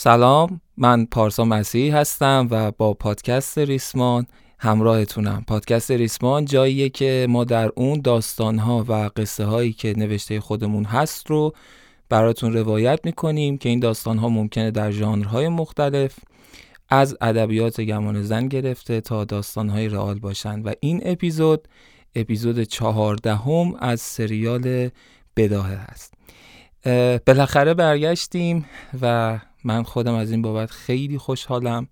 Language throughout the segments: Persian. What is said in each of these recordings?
سلام من پارسا مسیحی هستم و با پادکست ریسمان همراهتونم. پادکست ریسمان جاییه که ما در اون داستانها و قصه هایی که نوشته خودمون هست رو براتون روایت می‌کنیم که این داستانها ممکنه در ژانرهای مختلف از ادبیات گمان زن گرفته تا داستانهای رئال باشن و این اپیزود اپیزود چهاردهم از سریال بداهه هست بالاخره برگشتیم و من خودم از این بابت خیلی خوشحالم.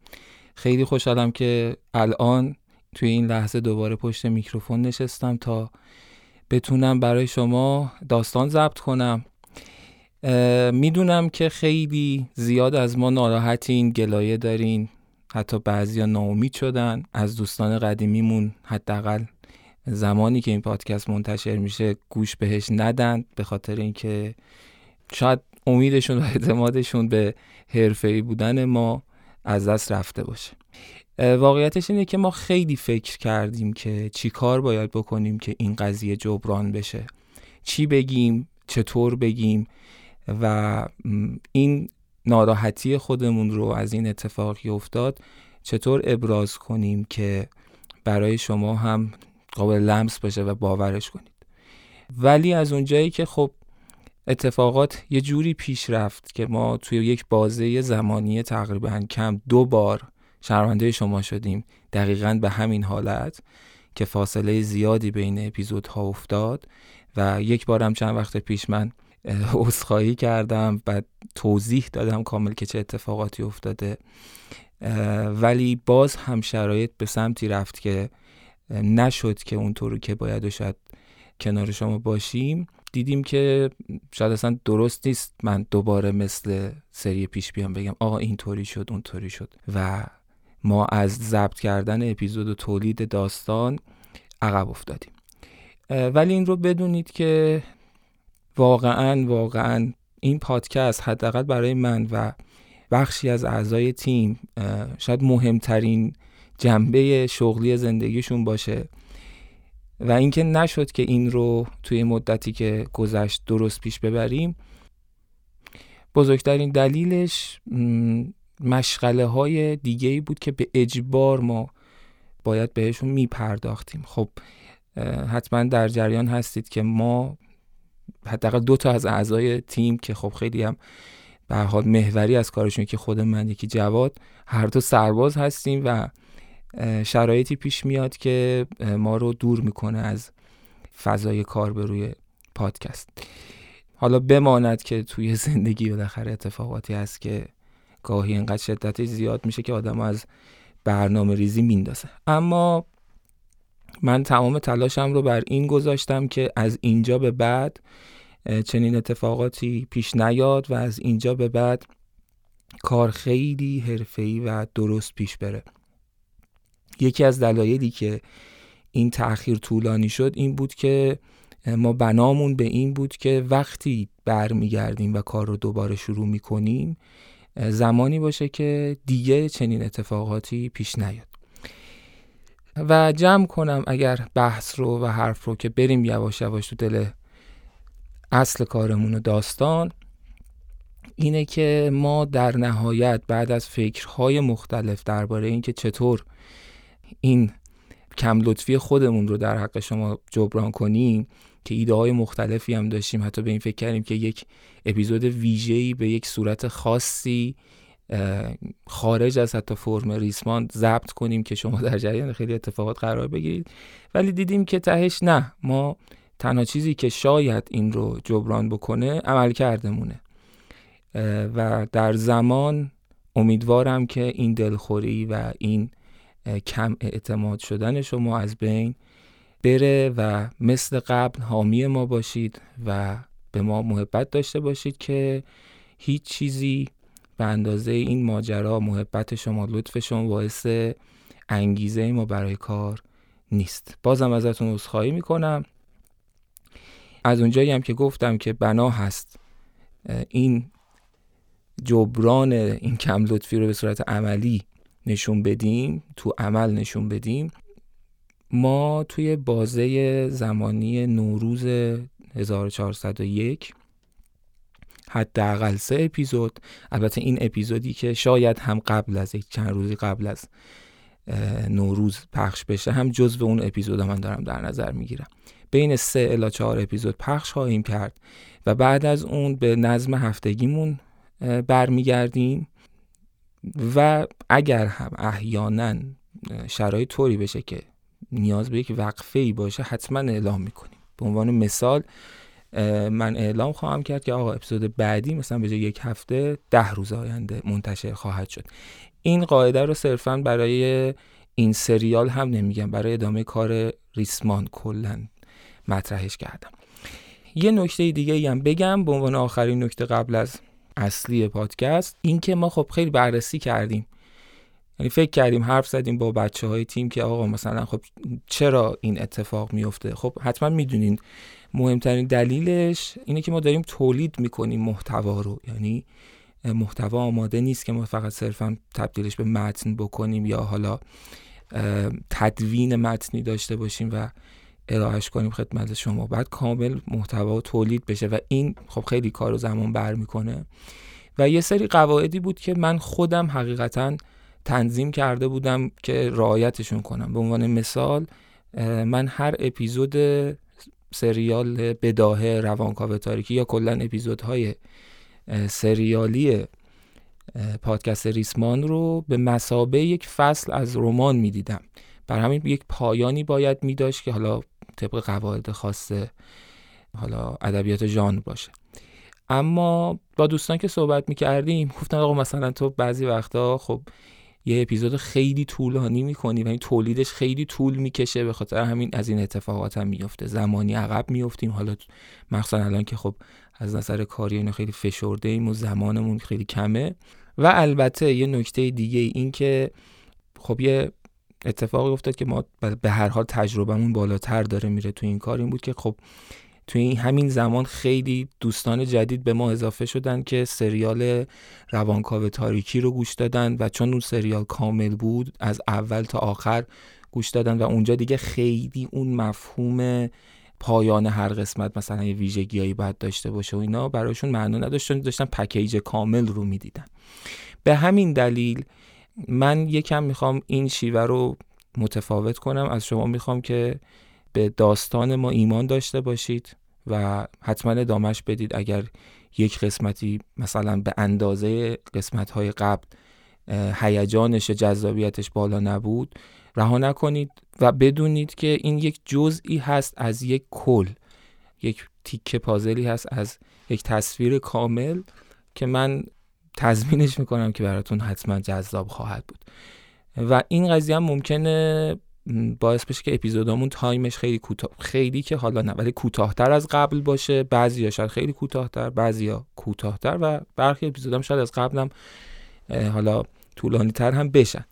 خیلی خوشحالم که الان توی این لحظه دوباره پشت میکروفون نشستم تا بتونم برای شما داستان ضبط کنم. می‌دونم که خیلی زیاد از ما ناراحتین گلایه دارین حتی بعضیا ناامید شدن. از دوستان قدیمیمون حداقل زمانی که این پادکست منتشر میشه گوش بهش ندن به خاطر اینکه شاید امیدشون و اعتمادشون به حرفه‌ای بودن ما از دست رفته باشه. واقعیتش اینه که ما خیلی فکر کردیم که چی کار باید بکنیم که این قضیه جبران بشه. چی بگیم چطور بگیم و این ناراحتی خودمون رو از این اتفاقی افتاد چطور ابراز کنیم که برای شما هم قابل لمس باشه و باورش کنید. ولی از اونجایی که خب اتفاقات یه جوری پیش رفت که ما توی یک بازه زمانی تقریبا کم دو بار شرمنده شما شدیم دقیقا به همین حالت که فاصله زیادی بین اپیزودها افتاد و یک بارم چند وقت پیش من عذرخواهی کردم و توضیح دادم کامل که چه اتفاقاتی افتاده. ولی باز هم شرایط به سمتی رفت که نشد که اونطور که باید و شاید کنار شما باشیم. دیدیم که شاید اصلا درست نیست. من دوباره مثل سری پیش بیام بگم آقا اینطوری شد اونطوری شد. و ما از ضبط کردن اپیزود و تولید داستان عقب افتادیم. ولی این رو بدونید که واقعا واقعا این پادکست حداقل برای من و بخشی از اعضای تیم شاید مهمترین جنبه شغلی زندگیشون باشه. و اینکه نشد که این رو توی مدتی که گذشت درست پیش ببریم بزرگترین دلیلش مشغله های دیگه ای بود که به اجبار ما باید بهشون میپرداختیم. خب حتما در جریان هستید که ما حداقل دو تا از اعضای تیم که خب خیلی هم به حال محوری از کارشون که خود من یکی جواد هر دو سرباز هستیم و شرایطی پیش میاد که ما رو دور می‌کنه از فضای کار به روی پادکست. حالا بماند که توی زندگی بالاخره اتفاقاتی هست که گاهی اینقدر شدتش زیاد میشه که آدم از برنامه ریزی میندازه. اما من تمام تلاشم رو بر این گذاشتم که از اینجا به بعد چنین اتفاقاتی پیش نیاد و از اینجا به بعد کار خیلی حرفه‌ای و درست پیش بره. یکی از دلایلی که این تأخیر طولانی شد این بود که ما بنامون به این بود که وقتی برمیگردیم و کار رو دوباره شروع می‌کنیم زمانی باشه که دیگه چنین اتفاقاتی پیش نیاد. و جمع کنم اگر بحث رو و حرف رو که بریم یواش یواش تو دل اصل کارمون و داستان اینه که ما در نهایت بعد از فکرهای مختلف درباره اینکه چطور این کم لطفی خودمون رو در حق شما جبران کنیم که ایده های مختلفی هم داشتیم. حتی به این فکر کردیم که یک اپیزود ویژه‌ای به یک صورت خاصی خارج از حتی فرم ریسمان ضبط کنیم که شما در جریان خیلی اتفاقات قرار بگیرید. ولی دیدیم که تهش نه. ما تنها چیزی که شاید این رو جبران بکنه عمل کردمونه و در زمان امیدوارم که این دلخوری و این کم اعتماد شدن شما از بین بره و مثل قبل حامی ما باشید و به ما محبت داشته باشید که هیچ چیزی به اندازه این ماجرا محبت شما لطف شما باعث انگیزه ما برای کار نیست. بازم ازتون عذرخواهی می‌کنم. از اونجایی هم که گفتم که بنا هست این جبران این کم لطفی رو به صورت عملی نشون بدیم تو عمل نشون بدیم. ما توی بازه زمانی نوروز 1401 حداقل سه اپیزود البته این اپیزودی که شاید هم قبل از یک چند روزی قبل از نوروز پخش بشه هم جزو اون اپیزود من دارم در نظر می‌گیرم. بین سه الا چهار اپیزود پخش خواهیم کرد و بعد از اون به نظم هفتگیمون برمیگردیم. و اگر هم احیانا شرایط طوری بشه که نیاز به یک وقفه ای باشه حتما اعلام می‌کنیم. به عنوان مثال من اعلام خواهم کرد که آقا اپیزود بعدی مثلا به جای یک هفته ده روز آینده منتشر خواهد شد. این قاعده رو صرفا برای این سریال هم نمیگم برای ادامه کار ریسمان کلا مطرحش کردم. یه نکته دیگه هم بگم به عنوان آخرین نکته قبل از اصلی پادکست این که ما خب خیلی بررسی کردیم. یعنی فکر کردیم حرف زدیم با بچه های تیم که آقا مثلا خب چرا این اتفاق میفته خب حتما می‌دونین. مهمترین دلیلش اینه که ما داریم تولید می‌کنیم محتوا رو. یعنی محتوا آماده نیست که ما فقط صرفا تبدیلش به متن بکنیم یا حالا تدوین متنی داشته باشیم و ارائهش کنیم خدمت شما. بعد کامل محتوا تولید بشه و این خب خیلی کار و زمان بر می‌کنه. و یه سری قواعدی بود که من خودم حقیقتا تنظیم کرده بودم که رعایتشون کنم. به عنوان مثال من هر اپیزود سریال بداهه روانکاو تاریکی یا کلا اپیزودهای سریالی پادکست ریسمان رو به مسابه یک فصل از رمان می‌دیدم. بر همین یک پایانی باید میداشت که حالا طبق قواعد خاص حالا ادبیات ژانر باشه. اما با دوستان که صحبت می‌کردیم گفتن آقا مثلا تو بعضی وقتا خب یه اپیزود خیلی طولانی می‌کنی و این تولیدش خیلی طول می‌کشه به خاطر همین از این اتفاقات هم میفته زمانی عقب میفتیم حالا مخصوصا الان که خب از نظر کاری اینا خیلی فشرده ایم و زمانمون خیلی کمه. و البته یه نکته دیگه این که خب یه اتفاقی افتاد که ما به هر حال تجربهمون بالاتر داره میره تو این کار این بود که خب توی این همین زمان خیلی دوستان جدید به ما اضافه شدن که سریال روانکاو تاریکی رو گوش دادن و چون اون سریال کامل بود از اول تا آخر گوش دادن و اونجا دیگه خیلی اون مفهوم پایان هر قسمت مثلا یه ویژگیایی باید داشته باشه و اینا برایشون معنا نداشتن داشتن پکیج کامل رو می‌دیدن. به همین دلیل من یکم می‌خوام این شیوه رو متفاوت کنم. از شما می‌خوام که به داستان ما ایمان داشته باشید و حتما ادامش بدید. اگر یک قسمتی مثلا به اندازه قسمت های قبل هیجانش جذابیتش بالا نبود رها نکنید و بدونید که این یک جزئی هست از یک کل. یک تیکه پازلی هست از یک تصویر کامل که من تضمینش می‌کنم که براتون حتما جذاب خواهد بود. و این قضیه هم ممکنه باعث بشه که اپیزودامون تایمش خیلی کوتاه خیلی که حالا نه ولی کوتاهتر از قبل باشه. بعضیا شاید خیلی کوتاهتر بعضیا کوتاهتر و برخی اپیزودام شاید از قبلم حالا طولانی تر هم بشن.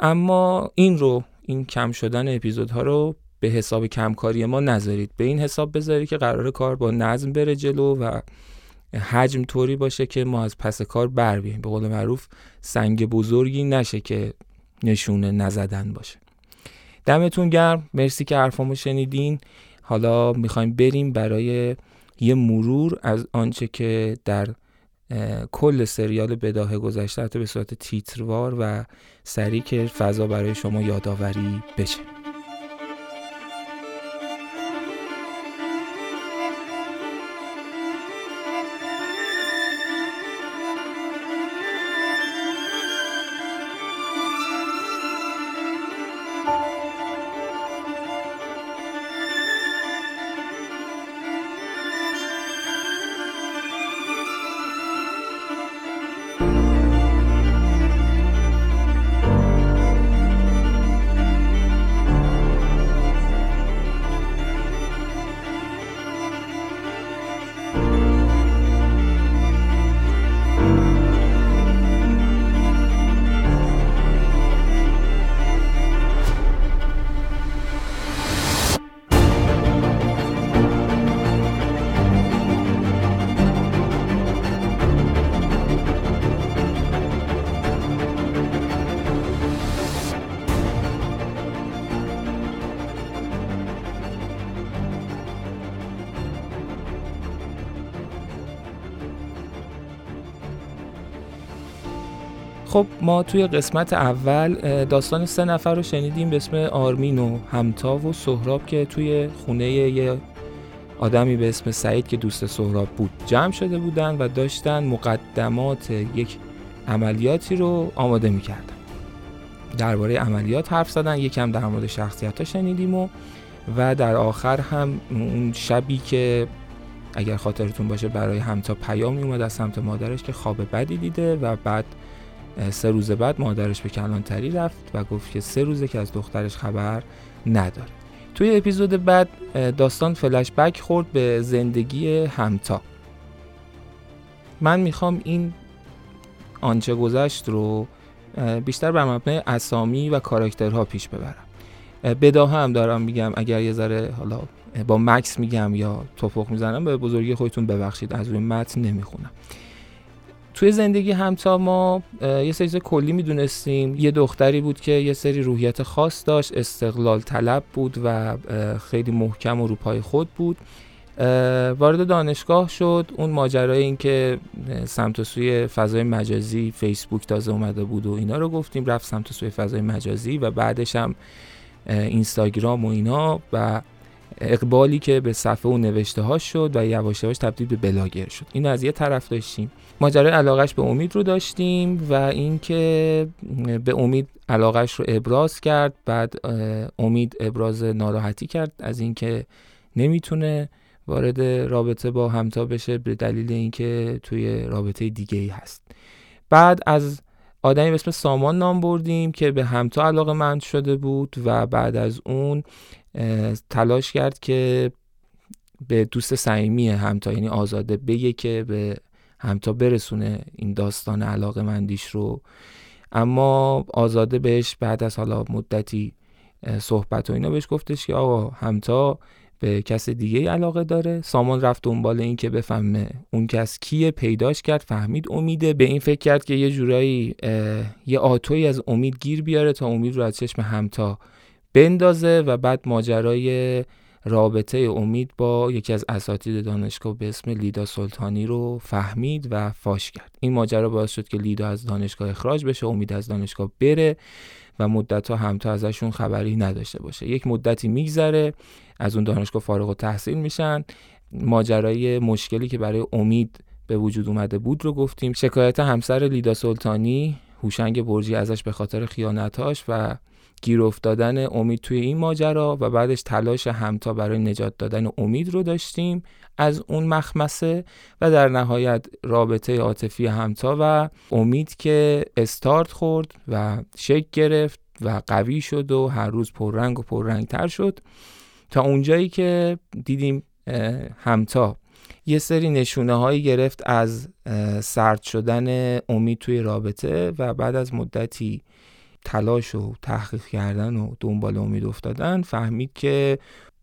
اما این رو این کم شدن اپیزودها رو به حساب کمکاری ما نذارید. به این حساب بذارید که قرار کار با نظم بره جلو و حجم طوری باشه که ما از پس کار بر بیاییم. به قول معروف سنگ بزرگی نشه که نشونه نزدن باشه. دمتون گرم. مرسی که حرفامو شنیدین. حالا می‌خوایم بریم برای یه مرور از آنچه که در کل سریال بداه گذشته حتی به صورت تیتروار و سریع که فضا برای شما یادآوری بشه. خب ما توی قسمت اول داستان سه نفر رو شنیدیم به اسم آرمین و همتا و سهراب که توی خونه یه آدمی به اسم سعید که دوست سهراب بود جمع شده بودن و داشتن مقدمات یک عملیاتی رو آماده می‌کردن. درباره عملیات حرف زدن یکم در مورد شخصیت ها شنیدیم و و در آخر هم اون شبی که اگر خاطرتون باشه برای همتا پیامی اومد از سمت مادرش که خواب بدی دیده و بعد سه روز بعد مادرش به کلانتری رفت و گفت که سه روزه که از دخترش خبر نداره. توی اپیزود بعد داستان فلش بک خورد به زندگی همتا. من می‌خوام این آنچه گذشت رو بیشتر بر مبنای اسامی و کاراکترها پیش ببرم. بداهه هم دارم میگم اگر یه ذره حالا با مکس میگم یا توپخ می‌زنم به بزرگی خودتون ببخشید از روی متن نمی‌خونم. توی زندگی همتا ما یه سری کلی می‌دونستیم. یه دختری بود که یه سری روحیت خاص داشت استقلال طلب بود و خیلی محکم و روپای خود بود. وارد دانشگاه شد. اون ماجرای این که سمت سوی فضای مجازی فیسبوک تازه اومده بود و اینا رو گفتیم رفت سمت سوی فضای مجازی و بعدش هم اینستاگرام و اینا و اقبالی که به صفحه و نوشته ها شد و یواش یواش تبدیل به بلاگر شد. اینو از یه طرف داشتیم. ماجرای علاقش به امید رو داشتیم و اینکه به امید علاقش رو ابراز کرد بعد امید ابراز ناراحتی کرد از اینکه نمی‌تونه وارد رابطه با همتا بشه به دلیل اینکه توی رابطه دیگه ای هست. بعد از آدمی به اسم سامان نام بردیم که به همتا علاقه مند شده بود و بعد از اون تلاش کرد که به دوست صمیمی همتا یعنی آزاده بگه که به همتا برسونه این داستان علاقه مندیش رو. اما آزاده بهش بعد از حالا مدتی صحبت و اینا بهش گفتش که آقا همتا به کس دیگه علاقه داره. سامان رفت دنبال این که بفهمه اون کس کیه. پیداش کرد فهمید امیده. به این فکر کرد که یه جورایی یه آتوی از امید گیر بیاره تا امید رو از چشم همتا بندازه و بعد ماجرای رابطه امید با یکی از اساتید دانشگاه به اسم لیدا سلطانی رو فهمید و فاش کرد. این ماجرا باعث شد که لیدا از دانشگاه اخراج بشه امید از دانشگاه بره و مدت ها همتا ازشون خبری نداشته باشه. یک مدتی میگذره از اون دانشگاه فارغ و تحصیل میشن. ماجرای مشکلی که برای امید به وجود اومده بود رو گفتیم. شکایت همسر لیدا سلطانی هوشنگ برجی ازش به خاطر خیانتاش و گیر افتادن امید توی این ماجرا و بعدش تلاش همتا برای نجات دادن امید رو داشتیم از اون مخمسه و در نهایت رابطه عاطفی همتا و امید که استارت خورد و شک گرفت و قوی شد و هر روز پررنگ و پررنگ تر شد. تا اونجایی که دیدیم همتا یه سری نشونه هایی گرفت از سرد شدن امید توی رابطه و بعد از مدتی تلاش و تحقیق کردن و دنبال امید افتادن فهمید که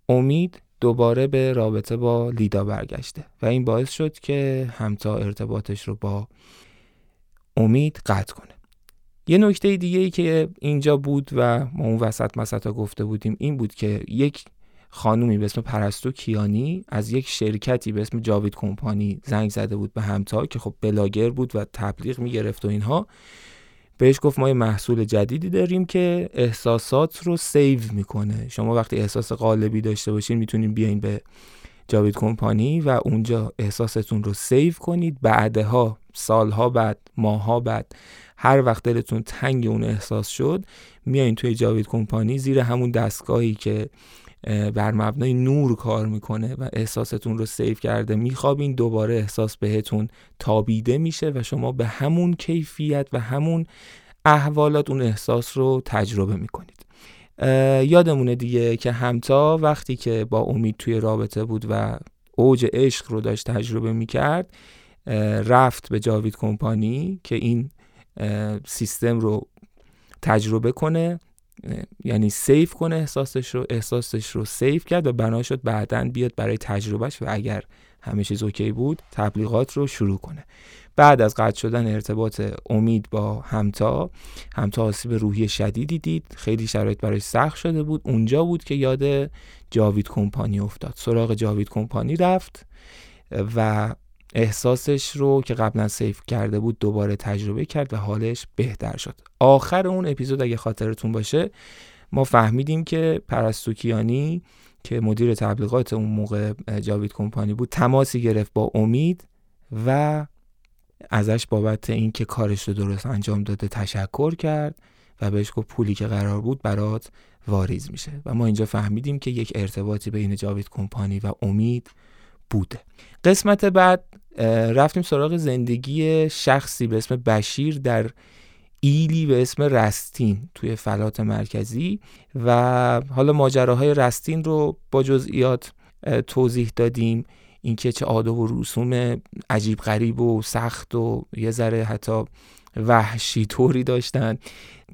امید دوباره به رابطه با لیدا برگشته و این باعث شد که همتا ارتباطش رو با امید قطع کنه. یه نکته دیگه ای که اینجا بود و ما اون وسط مسطا گفته بودیم این بود که یک خانومی به اسم پرستو کیانی از یک شرکتی به اسم جاوید کمپانی زنگ زده بود به همتا که خب بلاگر بود و تبلیغ می‌گرفت و اینها. بهش گفت ما یه محصول جدیدی داریم که احساسات رو save می‌کنه. شما وقتی احساس غالبی داشته باشین می‌تونین بیاین به جاوید کمپانی و اونجا احساستون رو save کنید. بعدها سالها بعد ماه‌ها بعد هر وقت دلتون تنگ اون احساس شد میایین توی جاوید کمپانی زیر همون دستگاهی که بر مبنای نور کار می‌کنه و احساستون رو save کرده میخوابین دوباره احساس بهتون تابیده میشه و شما به همون کیفیت و همون احوالات اون احساس رو تجربه می‌کنید. یادمونه دیگه که همتا وقتی که با امید توی رابطه بود و اوج عشق رو داشت تجربه می‌کرد رفت به جاوید کمپانی که این سیستم رو تجربه کنه. یعنی سیف کنه احساسش رو احساسش رو سیف کرد و بنا شد بعدا بیاد برای تجربهش و اگر همه چیز اوکی بود تبلیغات رو شروع کنه. بعد از قطع شدن ارتباط امید با همتا همتا آسیب روحی شدیدی دید. خیلی شرایط برای سخت شده بود. اونجا بود که یاد جاوید کمپانی افتاد. سراغ جاوید کمپانی رفت و احساسش رو که قبلا سیف کرده بود دوباره تجربه کرد و حالش بهتر شد. آخر اون اپیزود اگه خاطرتون باشه ما فهمیدیم که پرستوکیانی که مدیر تبلیغات اون موقع جاوید کمپانی بود تماسی گرفت با امید و ازش بابت اینکه کارش رو درست انجام داده تشکر کرد و بهش گفت پولی که قرار بود برات واریز میشه. و ما اینجا فهمیدیم که یک ارتباطی بین جاوید کمپانی و امید بوده. قسمت بعد رفتیم سراغ زندگی شخصی به اسم بشیر در ایلی به اسم رستین توی فلات مرکزی و حالا ماجراهای رستین رو با جزئیات توضیح دادیم. اینکه چه آداب و رسوم عجیب غریب و سخت و یه ذره حتی وحشی طوری داشتن.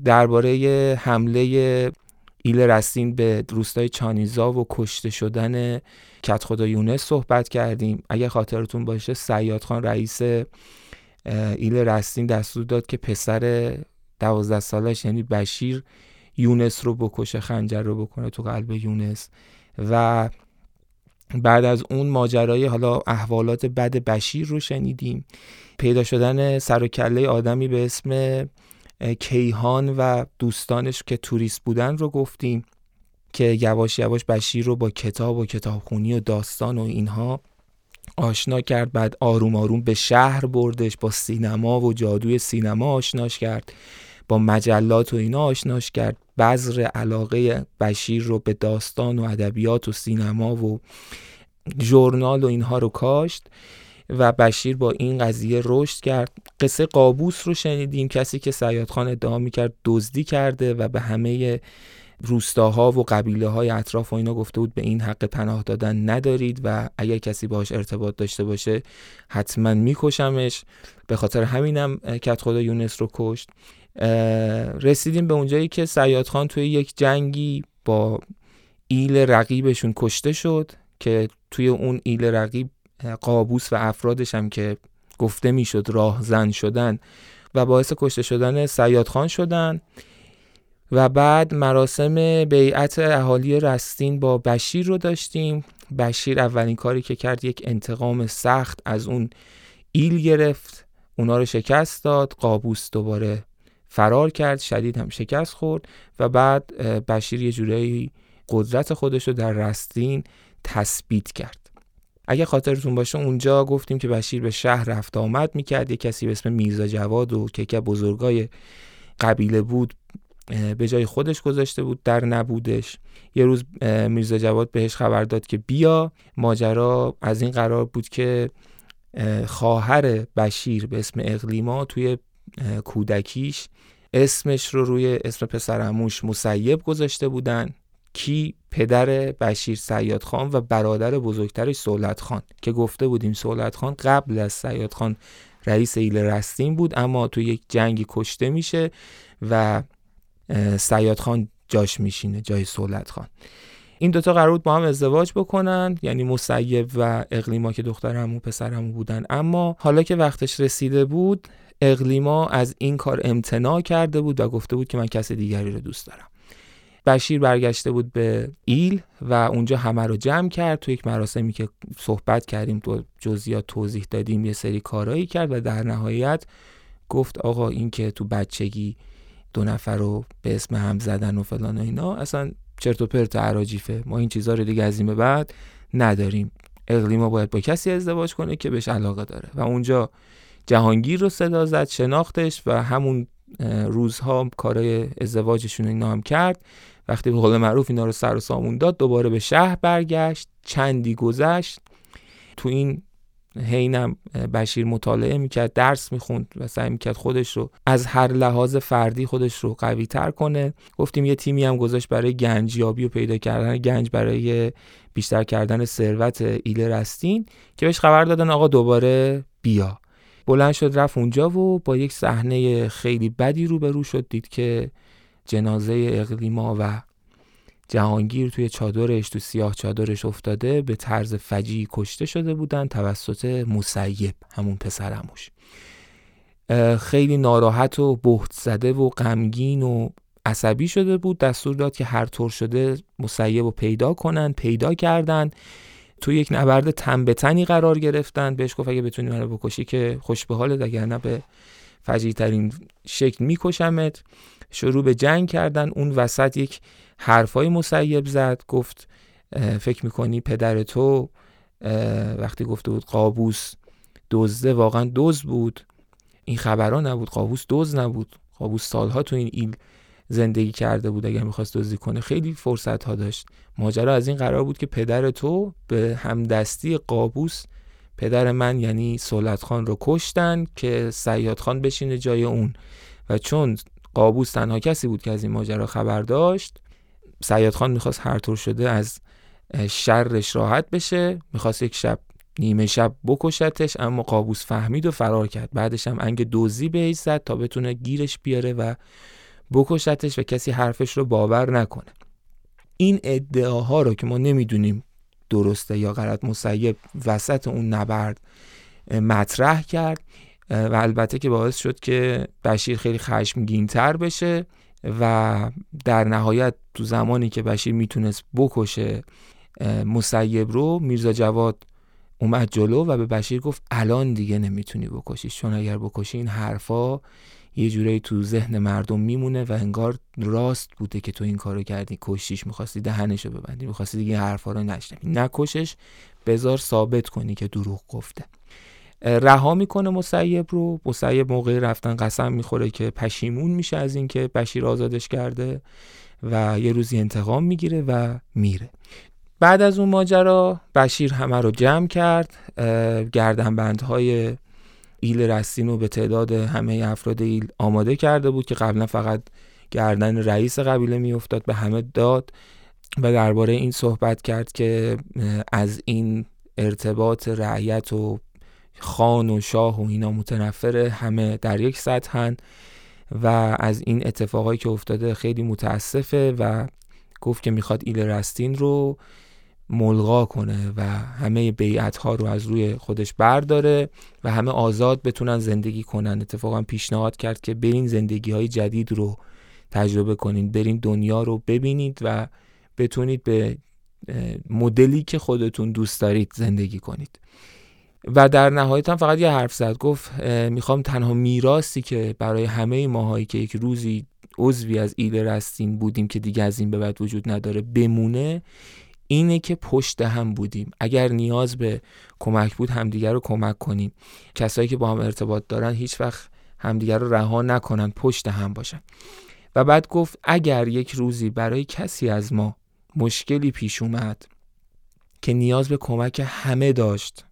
درباره حمله ایل رستین به روستای چانیزا و کشته شدن کت خدا یونس صحبت کردیم. اگه خاطرتون باشه سیاد خان رئیس ایل رستین دستور داد که پسر دوازده سالش یعنی بشیر یونس رو بکشه خنجر رو بکنه تو قلب یونس. و بعد از اون ماجرای حالا احوالات بد بشیر رو شنیدیم. پیدا شدن سر و کله آدمی به اسم کیهان و دوستانش که توریست بودن رو گفتیم. که یواش یواش بشیر رو با کتاب و کتابخونی و داستان و اینها آشنا کرد. بعد آروم آروم به شهر بردش با سینما و جادوی سینما آشناش کرد با مجلات و اینا آشناش کرد. بذر علاقه بشیر رو به داستان و ادبیات و سینما و ژورنال و اینها رو کاشت و بشیر با این قضیه رشد کرد. قصه قابوس رو شنیدیم. کسی که سیاد خان ادعا می‌کرد دزدی کرده و به همه روستاها و قبیله های اطراف و اینا گفته بود به این حق پناه دادن ندارید و اگر کسی باش ارتباط داشته باشه حتما میکشمش. به خاطر همینم کت خدا یونس رو کشت. رسیدیم به اونجایی که سیاد خان توی یک جنگی با ایل رقیبشون کشته شد که توی اون ایل رقیب قابوس و افرادش هم که گفته می‌شد راهزن شدن و باعث کشته شدن سیاد خان شدن. و بعد مراسم بیعت اهالی رستین با بشیر رو داشتیم. بشیر اولین کاری که کرد یک انتقام سخت از اون ایل گرفت. اونا رو شکست داد قابوس دوباره فرار کرد شدید هم شکست خورد و بعد بشیر یه جورایی قدرت خودش رو در رستین تثبیت کرد. اگه خاطرتون باشه اونجا گفتیم که بشیر به شهر رفت آمد می‌کرد. یه کسی به اسم میرزا جواد و که که بزرگای قبیله بود. به جای خودش گذاشته بود در نبودش. یه روز میرزا جواد بهش خبر داد که بیا. ماجرا از این قرار بود که خواهر بشیر به اسم اقلیما توی کودکیش اسمش رو روی اسم پسرموش مسیب گذاشته بودن. کی؟ پدر بشیر سیاد خان و برادر بزرگترش سولت خان. که گفته بودیم سولت خان قبل از سیاد خان رئیس ایل رستین بود اما تو یک جنگی کشته میشه و سیاد خان جاش میشینه جای سولت خان. این دوتا قرار بود با هم ازدواج بکنن یعنی مسیب و اقلیما که دختر همون پسر همون بودن. اما حالا که وقتش رسیده بود اقلیما از این کار امتناع کرده بود و گفته بود که من کس دیگری رو دوست دارم. بشیر برگشته بود به ایل و اونجا همه رو جمع کرد. تو یک مراسمی که صحبت کردیم تو جزئیات توضیح دادیم یه سری کارایی کرد و در نهایت گفت آقا این که تو بچگی دو نفر رو به اسم هم زدن و فلان و اینا. اصلا چرت و پرت عراجیفه. ما این چیزها رو دیگه از این به بعد نداریم. اقلیما باید با کسی ازدواج کنه که بهش علاقه داره. و اونجا جهانگیر رو صدا زد شناختش و همون روزها کارای ازدواجشون اینا هم کرد. وقتی به قول معروف اینا رو سر و سامون داد دوباره به شهر برگشت. چندی گذشت. تو این حینم بشیر مطالعه می‌کرد درس می‌خوند و سعی می‌کرد خودش رو از هر لحاظ فردی خودش رو قوی تر کنه. گفتیم یه تیمی هم گذاشت برای گنجیابی و پیدا کردن گنج برای بیشتر کردن ثروت ایل رستین که بهش خبر دادن آقا دوباره بیا. بلند شد رفت اونجا و با یک صحنه خیلی بدی روبرو شد دید که جنازه اقلیما و جهانگیر توی چادرش تو سیاه چادرش افتاده به طرز فجی کشته شده بودن توسط مسیب همون پسرموش خیلی ناراحت و بهت زده و غمگین و عصبی شده بود. دستور داد که هر طور شده مسیب رو پیدا کنن پیدا کردن. تو یک نبرد تن به تنی قرار گرفتن. بهش گفت اگه بتونی منو بکشی که خوش به حالت اگر نه به فجیترین شکل میکشمت. شروع به جنگ کردن. اون وسط یک حرفای مسیب زد گفت فکر می‌کنی پدر تو وقتی گفته بود قابوس دزده واقعا دوز بود. این خبرها نبود قابوس دوز نبود. قابوس سالها تو این ایل زندگی کرده بود اگر می‌خواست دزدی کنه. خیلی فرصت ها داشت. ماجرا از این قرار بود که پدر تو به همدستی قابوس پدر من یعنی سولت خان رو کشتن که سیاد خان بشینه جای اون. و چون قابوس تنها کسی بود که از این ماجرا خبر داشت سیاد خان می‌خواست هر طور شده از شرش راحت بشه. می‌خواست یک شب نیمه شب بکشتش اما قابوس فهمید و فرار کرد. بعدش هم انگ دوزی به زد تا بتونه گیرش بیاره و بکشتش و کسی حرفش رو باور نکنه. این ادعاها رو که ما نمی‌دونیم درسته یا غلط مسیب وسط اون نبرد مطرح کرد. و البته که باعث شد که بشیر خیلی خشمگین تر بشه. و در نهایت تو زمانی که بشیر می‌تونست بکشه مسیب رو میرزا جواد اومد جلو و به بشیر گفت الان دیگه نمی‌تونی بکشی چون اگر بکشی این حرفا یه جورایی تو ذهن مردم میمونه و انگار راست بوده که تو این کارو کردی کشیش می‌خواستی دهنشو ببندی می‌خواستی دیگه حرفا رو نشنوی. نکشش بذار ثابت کنی که دروغ گفته. رها می‌کنه مسیب رو. مسیب موقع رفتن قسم می‌خوره که پشیمون میشه از اینکه بشیر آزادش کرده و یه روزی انتقام می‌گیره و میره. بعد از اون ماجرا بشیر همه رو جمع کرد. گردنبندهای ایل رستین رو به تعداد همه افراد ایل آماده کرده بود که قبلا فقط گردن رئیس قبیله میافتاد به همه داد و درباره این صحبت کرد که از این ارتباط رعیت و خان و شاه و اینا متنفر همه در یک سطحن و از این اتفاقایی که افتاده خیلی متاسفه و گفت که می‌خواد ایل رستین رو ملغا کنه و همه بیعت ها رو از روی خودش برداره و همه آزاد بتونن زندگی کنن. اتفاقا پیشنهاد کرد که برین زندگی های جدید رو تجربه کنین برین دنیا رو ببینید و بتونید به مدلی که خودتون دوست دارید زندگی کنید. و در نهایت هم فقط یه حرف زد گفت می‌خوام تنها میراسی که برای همه ماهایی که یک روزی عضوی از ایل رستین بودیم که دیگه از این به بعد وجود نداره بمونه اینه که پشت هم بودیم. اگر نیاز به کمک بود همدیگر رو کمک کنیم. کسایی که با هم ارتباط دارن هیچ وقت همدیگر رو رها نکنن پشت هم باشن. و بعد گفت اگر یک روزی برای کسی از ما مشکلی پیش اومد که نیاز به کمک همه داشت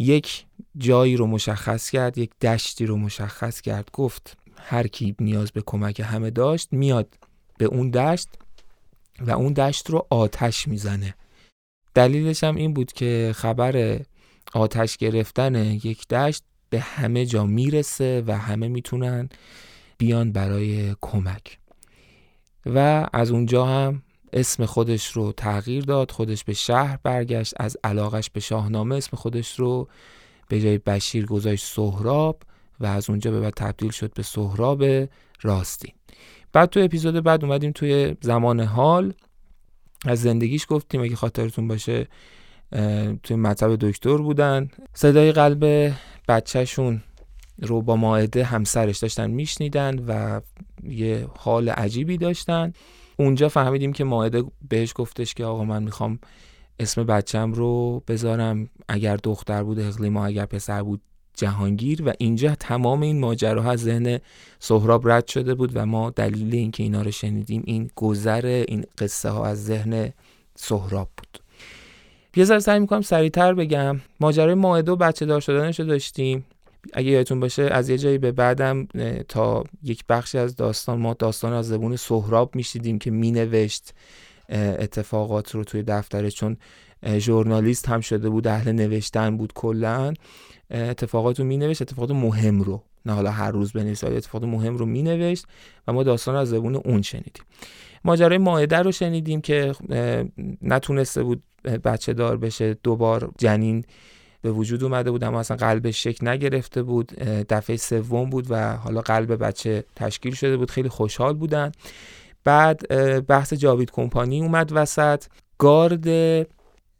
یک جایی رو مشخص کرد یک دشتی رو مشخص کرد گفت هر کی نیاز به کمک همه داشت میاد به اون دشت و اون دشت رو آتش می‌زنه. دلیلش هم این بود که خبر آتش گرفتن یک دشت به همه جا می‌رسه و همه می‌تونن بیان برای کمک. و از اونجا هم اسم خودش رو تغییر داد خودش به شهر برگشت از علاقش به شاهنامه اسم خودش رو به جای بشیر گذاشت سهراب و از اونجا به بعد تبدیل شد به سهراب راستین بعد تو اپیزود بعد اومدیم توی زمان حال. از زندگیش گفتیم اگه خاطرتون باشه توی مطب دکتر بودن. صدای قلب بچهشون رو با ماعده همسرش داشتن میشنیدن و یه حال عجیبی داشتن. اونجا فهمیدیم که ماعده بهش گفتش که آقا من می‌خوام اسم بچم رو بذارم. اگر دختر بود اقلیما اگر پسر بود جهانگیر. و اینجا تمام این ماجراها از ذهن سهراب رد شده بود و ما دلیل اینکه اینا رو شنیدیم این گذر این قصه ها از ذهن سهراب بود. یه ذره سعی می‌کنم سریعتر بگم. ماجرای ماعده و بچه دار شدنش رو داشتیم. اگه یادتون باشه از یه جایی به بعدم تا یک بخشی از داستان ما داستان از زبون سهراب میشیدیم که مینوشت اتفاقات رو توی دفتره چون ژورنالیست هم شده بود اهل نوشتن بود کلا. اتفاقات رو مینوشت اتفاقات مهم رو. نه حالا هر روز بنویسه اتفاقات مهم رو مینوشت و ما داستان از زبون اون شنیدیم. ماجرای ماعده رو شنیدیم که نتونسته بود بچه دار بشه دوبار جنین به وجود اومده بود اما اصلا قلبش شک نگرفته بود. دفعه سوم بود و حالا قلب بچه تشکیل شده بود. خیلی خوشحال بودن. بعد بحث جاوید کمپانی اومد وسط. گارد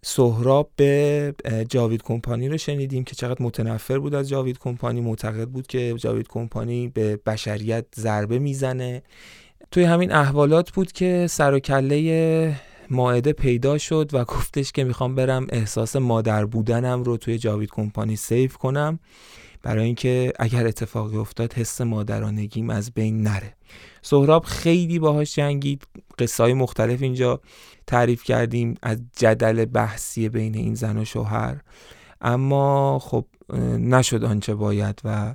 سهراب به جاوید کمپانی رو شنیدیم که چقدر متنفر بود از جاوید کمپانی. معتقد بود که جاوید کمپانی به بشریت ضربه می‌زنه. توی همین احوالات بود که سر و کله ماعده پیدا شد و گفتش که می‌خوام برم احساس مادر بودنم رو توی جاوید کمپانی سیف کنم برای اینکه اگر اتفاقی افتاد حس مادرانگیم از بین نره. سهراب خیلی باهاش جنگید قصه های مختلف اینجا تعریف کردیم از جدل بحثی بین این زن و شوهر. اما خب نشد آنچه باید و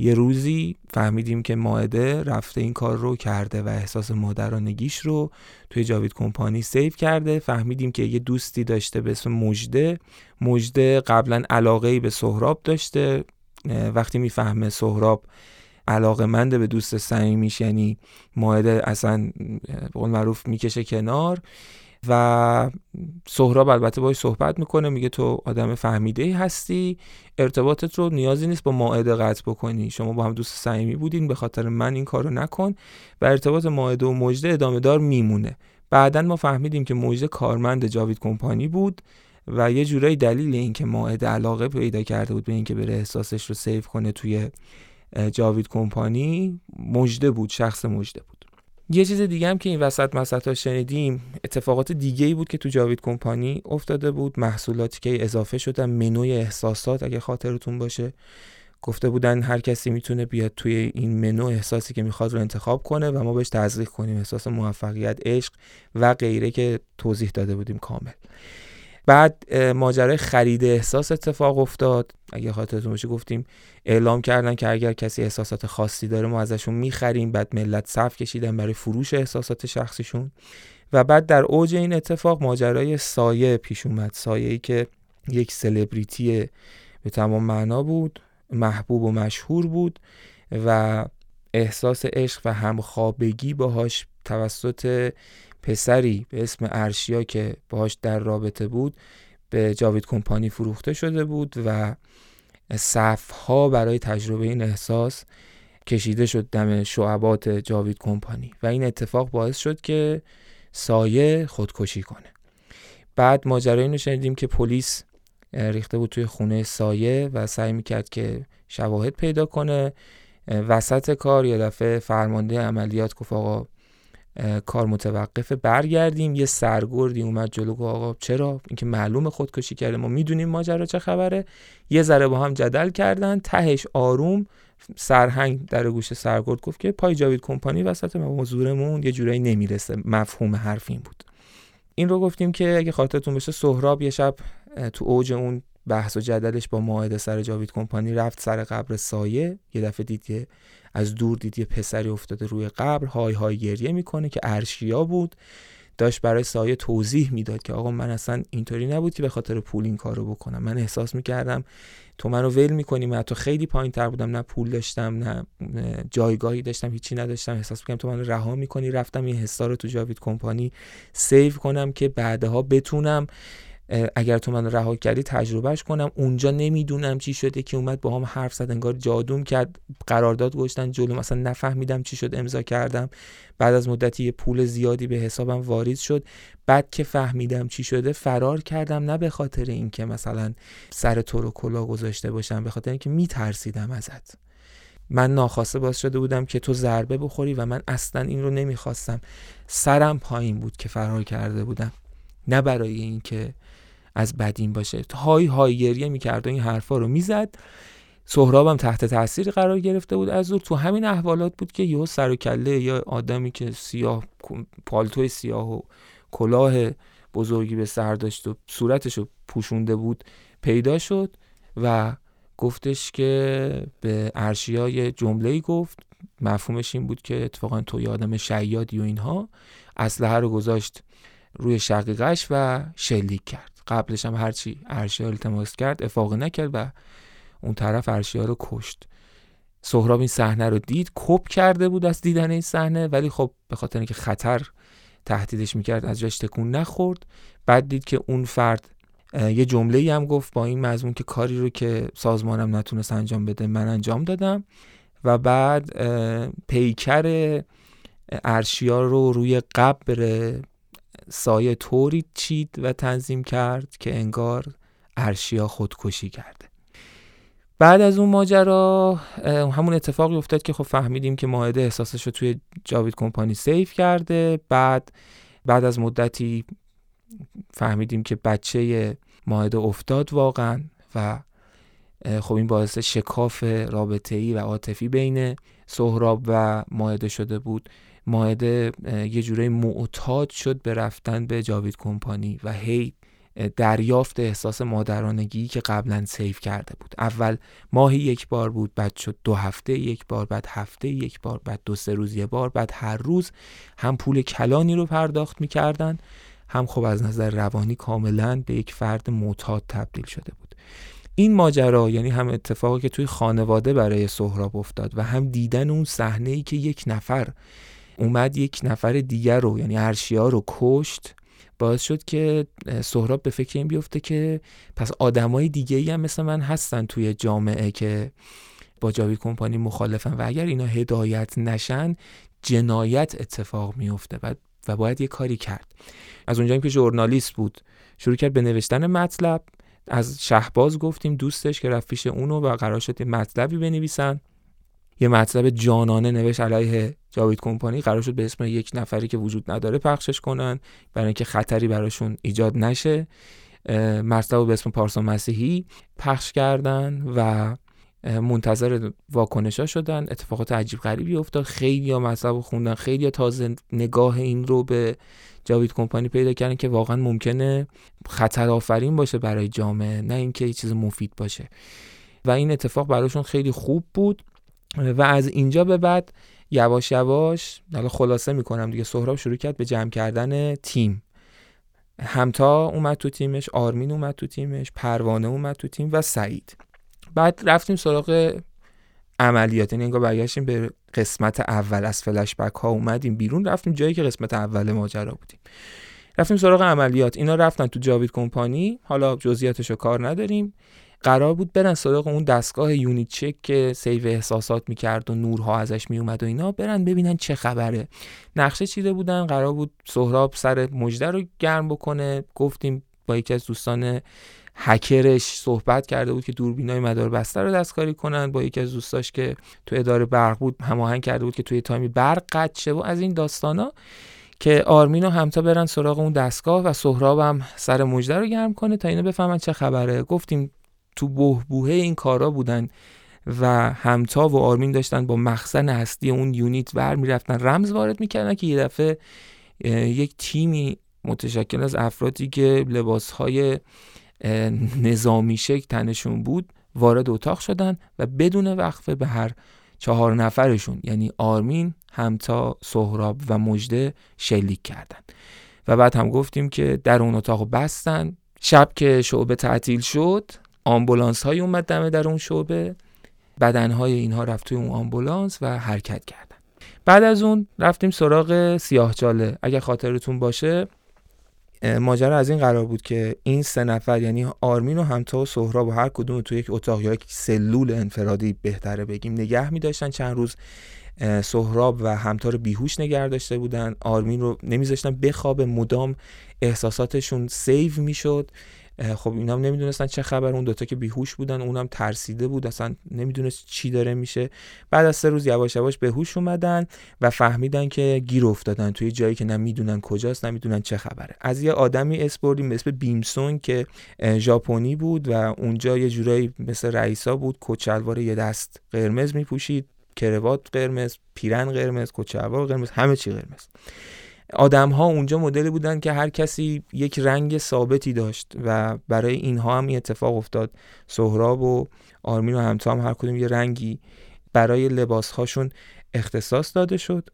یه روزی فهمیدیم که ماعده رفته این کار رو کرده و احساس مادرانگیش رو توی جاوید کمپانی سیو کرده. فهمیدیم که یه دوستی داشته به اسم مجده مجده قبلا علاقه به سهراب داشته. وقتی می‌فهمه سهراب علاقه منده به دوست صمیمیش یعنی ماعده اصلا قول معروف می‌کشه کنار. و سهراب البته باش صحبت می‌کنه میگه تو آدم فهمیده ای هستی ارتباطت رو نیازی نیست با ماعده قطع بکنی. شما با هم دوست صمیمی بودین به خاطر من این کارو نکن. و ارتباط ماعده و مجده ادامه دار میمونه. بعدا ما فهمیدیم که مجده کارمند جاوید کمپانی بود و یه جورایی دلیل اینکه ماعده علاقه پیدا کرده بود به اینکه بره احساسش رو سیف کنه توی جاوید کمپانی مجده بود شخص مجده بود. یه چیز دیگه هم که این وسط مسط ها شنیدیم اتفاقات دیگه ای بود که تو جاوید کمپانی افتاده بود. محصولاتی که اضافه شدن منوی احساسات اگه خاطرتون باشه. گفته بودن هر کسی می‌تونه بیاد توی این منو احساسی که می‌خواد رو انتخاب کنه و ما بهش تزریق کنیم. احساس موفقیت عشق و غیره که توضیح داده بودیم کامل. بعد ماجرای خرید احساس اتفاق افتاد. اگه خاطرتون باشه گفتیم اعلام کردن که اگر کسی احساسات خاصی داره ما ازشون می‌خریم بعد ملت صف کشیدن برای فروش احساسات شخصیشون. و بعد در اوج این اتفاق ماجرای سایه پیش اومد. سایه ای که یک سلبریتی به تمام معنا بود محبوب و مشهور بود و احساس عشق و همخوابگی باهاش توسط پسری به اسم ارشیا که باهاش در رابطه بود به جاوید کمپانی فروخته شده بود و صفها برای تجربه این احساس کشیده شد دم شعبات جاوید کمپانی و این اتفاق باعث شد که سایه خودکشی کنه. بعد ماجرا اینو شنیدیم که پلیس ریخته بود توی خونه سایه و سعی می‌کرد که شواهد پیدا کنه. وسط کار یه دفعه فرمانده عملیات گفت آقا کار متوقفه. برگردیم یه سرگردی اومد جلو گفت آقا چرا؟ اینکه معلوم خودکشی کرده. ما می‌دونیم ماجرا چه خبره. یه ذره با هم جدل کردن. تهش آروم سرهنگ در گوش سرگرد گفت که پای جاوید کمپانی وسط موضوعمون یه جورایی نمی‌رسه. مفهوم حرف این بود. این رو گفتیم که اگه خاطرتون بشه سهراب یه شب تو اوج اون بحث و جدلش با ماهده سر جاوید کمپانی رفت سر قبر سایه. یه دفعه دید از دور دید یه پسری افتاده روی قبر های های گریه می‌کنه که ارشیا بود. داشت برای سایه توضیح می‌داد که آقا من اصلا اینطوری نبود که به خاطر پول این کارو بکنم. من احساس می‌کردم تو منو ول می‌کنی من تو خیلی پایین تر بودم نه پول داشتم نه جایگاهی داشتم هیچی نداشتم. احساس می‌کردم تو منو رها می‌کنی. رفتم این حسا رو تو جاوید کمپانی سیو کنم که بعدها بتونم اگر تو من رها کردی تجربهش کنم. اونجا نمی‌دونم چی شده که اومد با هم حرف زد انگار جادوم کرد قرارداد گشتن جلو. مثلا نفهمیدم چی شد امضا کردم. بعد از مدتی یه پول زیادی به حسابم وارد شد. بعد که فهمیدم چی شده فرار کردم. نه به خاطر اینکه مثلا سر تو رو کلا گذاشته باشم به خاطر اینکه میترسیدم ازت. من ناخواسته باز شده بودم که تو ضربه بخوری و من اصلا این رو نمی‌خواستم. سرم پایین بود که فرار کرده بودم. نه برای اینکه از بدین باشه. های های گریه می‌کرد و این حرفا رو می‌زد. سهرابم تحت تاثیر قرار گرفته بود از او تو همین احوالات بود که یهو سر و کله یا آدمی که سیاه پالتوی سیاه و کلاه بزرگی به سر داشت و صورتش رو پوشونده بود پیدا شد و گفتش که به ارشیا یه جمله گفت. مفهومش این بود که اتفاقا تو آدم شیادی و اینها اسلحه رو گذاشت روی شقیقش و شلیک کرد. قبلش هم هرچی ارشیا التماس کرد افاقه نکرد و اون طرف ارشیا رو کشت. سهراب این صحنه رو دید کپ کرده بود از دیدن این صحنه ولی خب به خاطر اینکه خطر تهدیدش می‌کرد از جاش تکون نخورد. بعد دید که اون فرد یه جمله ای هم گفت با این مضمون که کاری رو که سازمانم نتونست انجام بده من انجام دادم. و بعد پیکر ارشیا رو روی قبر سایه طوری چید و تنظیم کرد که انگار ارشیا خودکشی کرده. بعد از اون ماجرا همون اتفاقی افتاد که خب فهمیدیم که ماهده احساسش رو توی جاوید کمپانی سیف کرده. بعد بعد از مدتی فهمیدیم که بچه ماهده افتاد واقعا و خب این باعث شکاف رابطه ای و عاطفی بین سهراب و ماهده شده بود. ماهده یه جوره معتاد شد به رفتن به جاوید کمپانی و هی دریافت احساس مادرانگی که قبلا سیف کرده بود. اول ماهی یک بار بود بعد شد دو هفته یک بار بعد هفته یک بار بعد دو سه روز یک بار بعد هر روز هم پول کلانی رو پرداخت می‌کردن هم خب از نظر روانی کاملا به یک فرد معتاد تبدیل شده بود. این ماجرا یعنی هم اتفاقی که توی خانواده برای سهراب افتاد و هم دیدن اون صحنه ای که یک نفر اومد یک نفر دیگر رو یعنی ارشیا رو کشت. باعث شد که سهراب به فکر این بیفته که پس آدمای دیگه ای هم مثل من هستن توی جامعه که با جاوید کمپانی مخالفن و اگر اینا هدایت نشن جنایت اتفاق میفته و و باید یه کاری کرد. از اونجایی که ژورنالیست بود شروع کرد به نوشتن مطلب. از شهباز گفتیم دوستش که رفت پیش اونو و قرار شد مطلبی بنویسن. یه مطلب جانانه نوشت علیه جاوید کمپانی. قرار شد به اسم یک نفری که وجود نداره پخشش کنن برای اینکه خطری براشون ایجاد نشه. مطلب به اسم پارسا مسیحی پخش کردن و منتظر واکنش ها شدن. اتفاقات عجیب غریبی افتاد. خیلی ها مطلب خوندن. خیلی تازه نگاه این رو به جاوید کمپانی پیدا کردن که واقعا ممکنه خطر آفرین باشه برای جامعه نه اینکه چیز مفید باشه. و این اتفاق براشون خیلی خوب بود. و از اینجا به بعد یواش یواش حالا خلاصه می‌کنم دیگه سهراب شروع کرد به جمع کردن تیم. همتا اومد تو تیمش آرمین اومد تو تیمش پروانه اومد تو تیم و سعید. بعد رفتیم سراغ عملیات یعنی انگار برگشتیم به قسمت اول از فلش بک ها اومدیم بیرون رفتیم جایی که قسمت اول ماجرا بودیم. رفتیم سراغ عملیات. اینا رفتن تو جاوید کمپانی حالا جزئیاتشو کار نداریم. قرار بود برن سراغ اون دستگاه یونیت چک که سیو احساسات می‌کرد و نورها ازش میومد و اینا برن ببینن چه خبره. نقشه چیده بودن قرار بود سهراب سر مجده رو گرم بکنه. گفتیم با یکی از دوستان هکرش صحبت کرده بود که دوربینای مدار بسته رو دستکاری کنن. با یکی از دوستاش که تو اداره برق بود هماهنگ کرده بود که توی تایمی برق قطع شه و از این داستانا که آرمین و همتا برن سراغ اون دستگاه و سهراب هم سر مجده رو گرم کنه تا اینا بفهمن چه خبره. گفتیم تو بهبوهه این کارا بودن و همتا و آرمین داشتن با مخزن هستی اون یونیت ور می‌رفتن رمز وارد می‌کردن که یه دفعه یک تیمی متشکل از افرادی که لباسهای نظامی شکل تنشون بود وارد اتاق شدن و بدون وقفه به هر چهار نفرشون یعنی آرمین همتا سهراب و مجده شلیک کردن. و بعد هم گفتیم که در اون اتاق بستن. شب که شعبه تعطیل شد آمبولانس های اومد دمه در اون شعبه. بدن های اینها رفت توی اون آمبولانس و حرکت کردن. بعد از اون رفتیم سراغ سیاه چاله. اگر خاطرتون باشه ماجرا از این قرار بود که این سه نفر یعنی آرمین و همتا و سهراب و هر کدوم تو یک اتاق یا یک سلول انفرادی بهتره بگیم نگه می داشتن چند روز سهراب و همتا رو بیهوش نگه داشته بودن. آرمین رو نمیذاشتن بخوابه. مدام احساساتشون save می‌شد. خب اینا هم نمی‌دونستن چه خبر اون دوتا که بیهوش بودن اونم ترسیده بود اصلا نمی‌دونست چی داره میشه. بعد از سه روز یواش یواش به هوش اومدن و فهمیدن که گیر افتادن توی جایی که نمی‌دونن کجاست نمی‌دونن چه خبره. از یه آدمی اسپوردیم به اسم بیمسون که ژاپنی بود و اونجا یه جورایی مثل رئیسا بود کچلوار یه دست قرمز میپوشید کروات قرمز پیرن قرمز کچلوار قرمز همه چی قرمز. آدم ها اونجا مدلی بودن که هر کسی یک رنگ ثابتی داشت و برای اینها هم این اتفاق افتاد. سهراب و آرمین و همتا هم هر کدوم یه رنگی برای لباس هاشون اختصاص داده شد.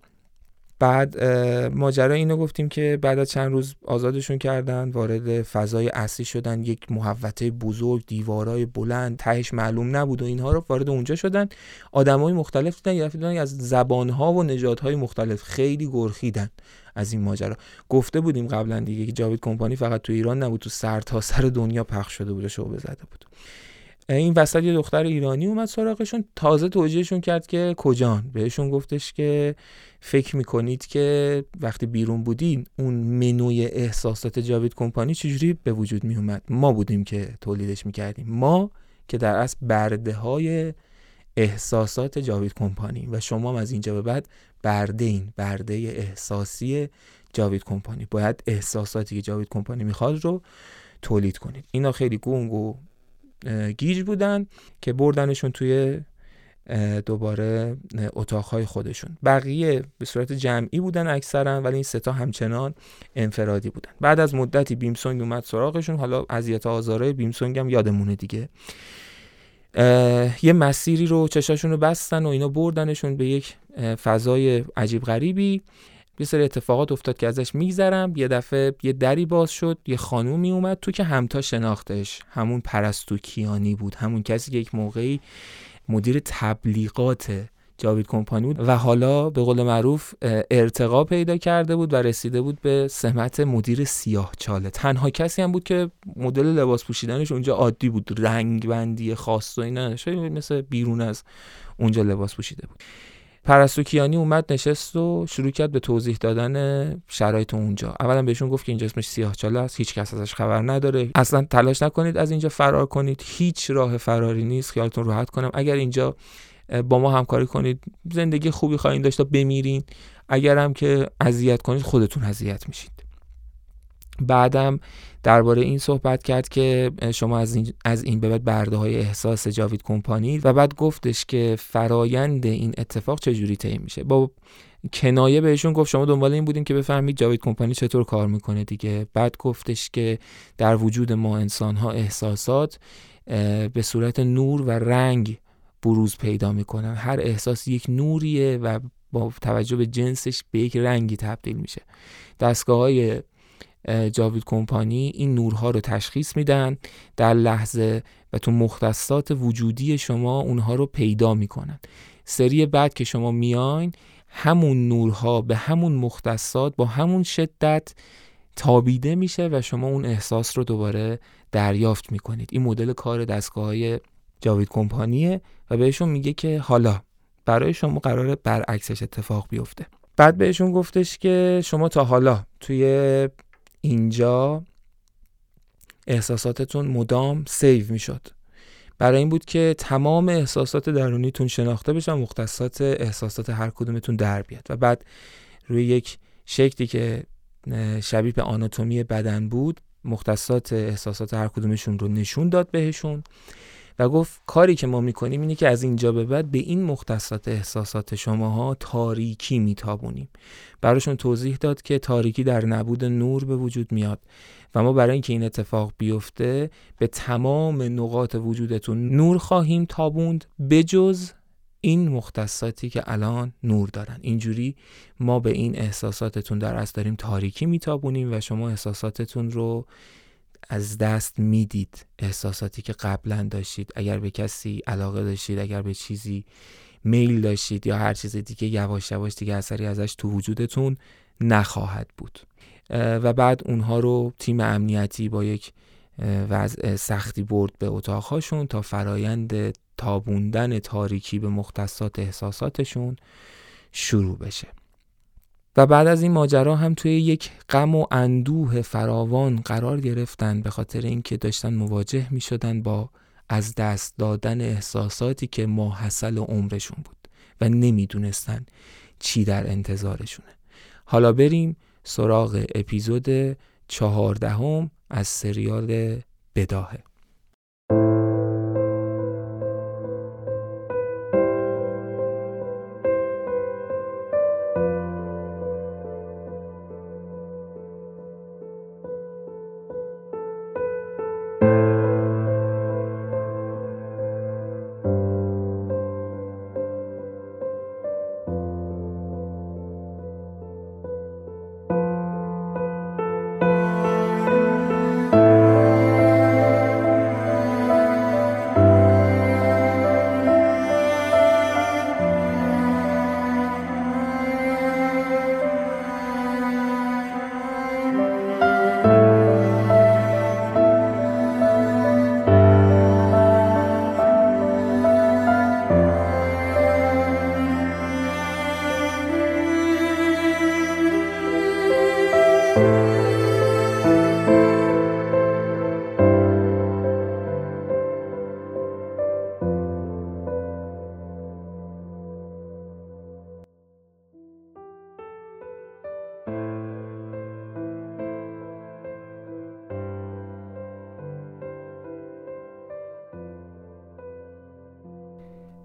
بعد ماجرا اینو گفتیم که بعد از چند روز آزادشون کردن وارد فضای اصلی شدن یک محوطه بزرگ دیوارای بلند تهش معلوم نبود و اینها رو وارد اونجا شدن. آدمای مختلف دیدن یه از زبانها و نژادهای مختلف خیلی گرخیدن از این ماجرا. گفته بودیم قبلا دیگه که جاوید کمپانی فقط تو ایران نبود تو سر تا سر دنیا پخش شده بود و شعبه زده بود. این وسط یه دختر ایرانی اومد سراغشون تازه توجیهشون کرد که کجان؟ بهشون گفتش که فکر می‌کنید که وقتی بیرون بودین اون منوی احساسات جاوید کمپانی چجوری به وجود میومد ما بودیم که تولیدش می‌کردیم. ما که در اصل برده های احساسات جاوید کمپانی و شما هم از اینجا به بعد برده این برده احساسی جاوید کمپانی. باید احساساتی که جاوید کمپانی می‌خواد رو تولید کنید. اینا خیلی گونگ و گیج بودن که بردنشون توی دوباره اتاقهای خودشون. بقیه به صورت جمعی بودن اکثرا ولی این ستا همچنان انفرادی بودن. بعد از مدتی بیمسونگ اومد سراغشون. حالا اذیت آزارای بیمسونگ هم یادمونه دیگه. یه مسیری رو چشاشون رو بستن و اینا بردنشون به یک فضای عجیب غریبی. یه سری اتفاقات افتاد که ازش میگذرم. یه دفعه یه دری باز شد یه خانومی اومد تو که همتا شناختش. همون پرستو کیانی بود. همون کسی که یک موقعی مدیر تبلیغات جاوید کمپانی بود و حالا به قول معروف ارتقا پیدا کرده بود و رسیده بود به سمت مدیر سیاه چاله. تنها کسی هم بود که مدل لباس پوشیدنش اونجا عادی بود. رنگ بندی خاص و اینا. مثل بیرون از اونجا لباس پوشیده بود. پرستوکیانی اومد نشست و شروع کرد به توضیح دادن شرایط اونجا. اولا بهشون گفت که اینجا اسمش سیاه چاله است هیچ کس ازش خبر نداره. اصلا تلاش نکنید از اینجا فرار کنید هیچ راه فراری نیست. خیالتون راحت کنم. اگر اینجا با ما همکاری کنید زندگی خوبی خواهید داشت تا بمیرین. اگر هم که اذیت کنید خودتون اذیت میشید بعدم درباره این صحبت کرد که شما از این, از این به بعد برده های احساس جاوید کمپانی و بعد گفتش که فرایند این اتفاق چجوری طی میشه. با کنایه بهشون گفت شما دنبال این بودیم که بفهمید جاوید کمپانی چطور کار می‌کنه دیگه. بعد گفتش که در وجود ما انسان ها احساسات به صورت نور و رنگ بروز پیدا می‌کنن. هر احساس یک نوریه و با توجه به جنسش به یک رنگی تبدیل میشه. دستگاه های جاوید کمپانی این نورها رو تشخیص میدن. در لحظه و تو مختصات وجودی شما اونها رو پیدا می‌کنن. سری بعد که شما میاین همون نورها به همون مختصات با همون شدت تابیده میشه و شما اون احساس رو دوباره دریافت می‌کنید. این مدل کار دستگاه های جاوید کمپانیه و بهشون میگه که حالا برای شما قرار برعکسش اتفاق بیفته. بعد بهشون گفتش که شما تا حالا توی اینجا احساساتتون مدام سیو می‌شد. برای این بود که تمام احساسات درونیتون شناخته بشن مختصات احساسات هر کدومتون در بیاد. و بعد روی یک شکلی که شبیه به آناتومی بدن بود مختصات احساسات هر کدومشون رو نشون داد بهشون. و گفت کاری که ما می‌کنیم اینه که از اینجا به بعد به این مختصات احساسات شماها تاریکی میتابونیم. براشون توضیح داد که تاریکی در نبود نور به وجود میاد و ما برای اینکه این اتفاق بیفته به تمام نقاط وجودتون نور خواهیم تابوند بجز این مختصاتی که الان نور دارن. اینجوری ما به این احساساتتون در اصل داریم تاریکی میتابونیم و شما احساساتتون رو از دست می‌دید احساساتی که قبلا داشتید. اگر به کسی علاقه داشتید اگر به چیزی میل داشتید یا هر چیز دیگه یواش یواش دیگه اثری ازش تو وجودتون نخواهد بود. و بعد اونها رو تیم امنیتی با یک وضع سختی برد به اتاقهاشون تا فرایند تابوندن تاریکی به مختصات احساساتشون شروع بشه. و بعد از این ماجرا هم توی یک غم و اندوه فراوان قرار گرفتن به خاطر اینکه داشتن مواجه می شدن با از دست دادن احساساتی که ماحصل عمرشون بود و نمی‌دونستن چی در انتظارشونه. حالا بریم سراغ اپیزود چهاردهم از سریال بداهه.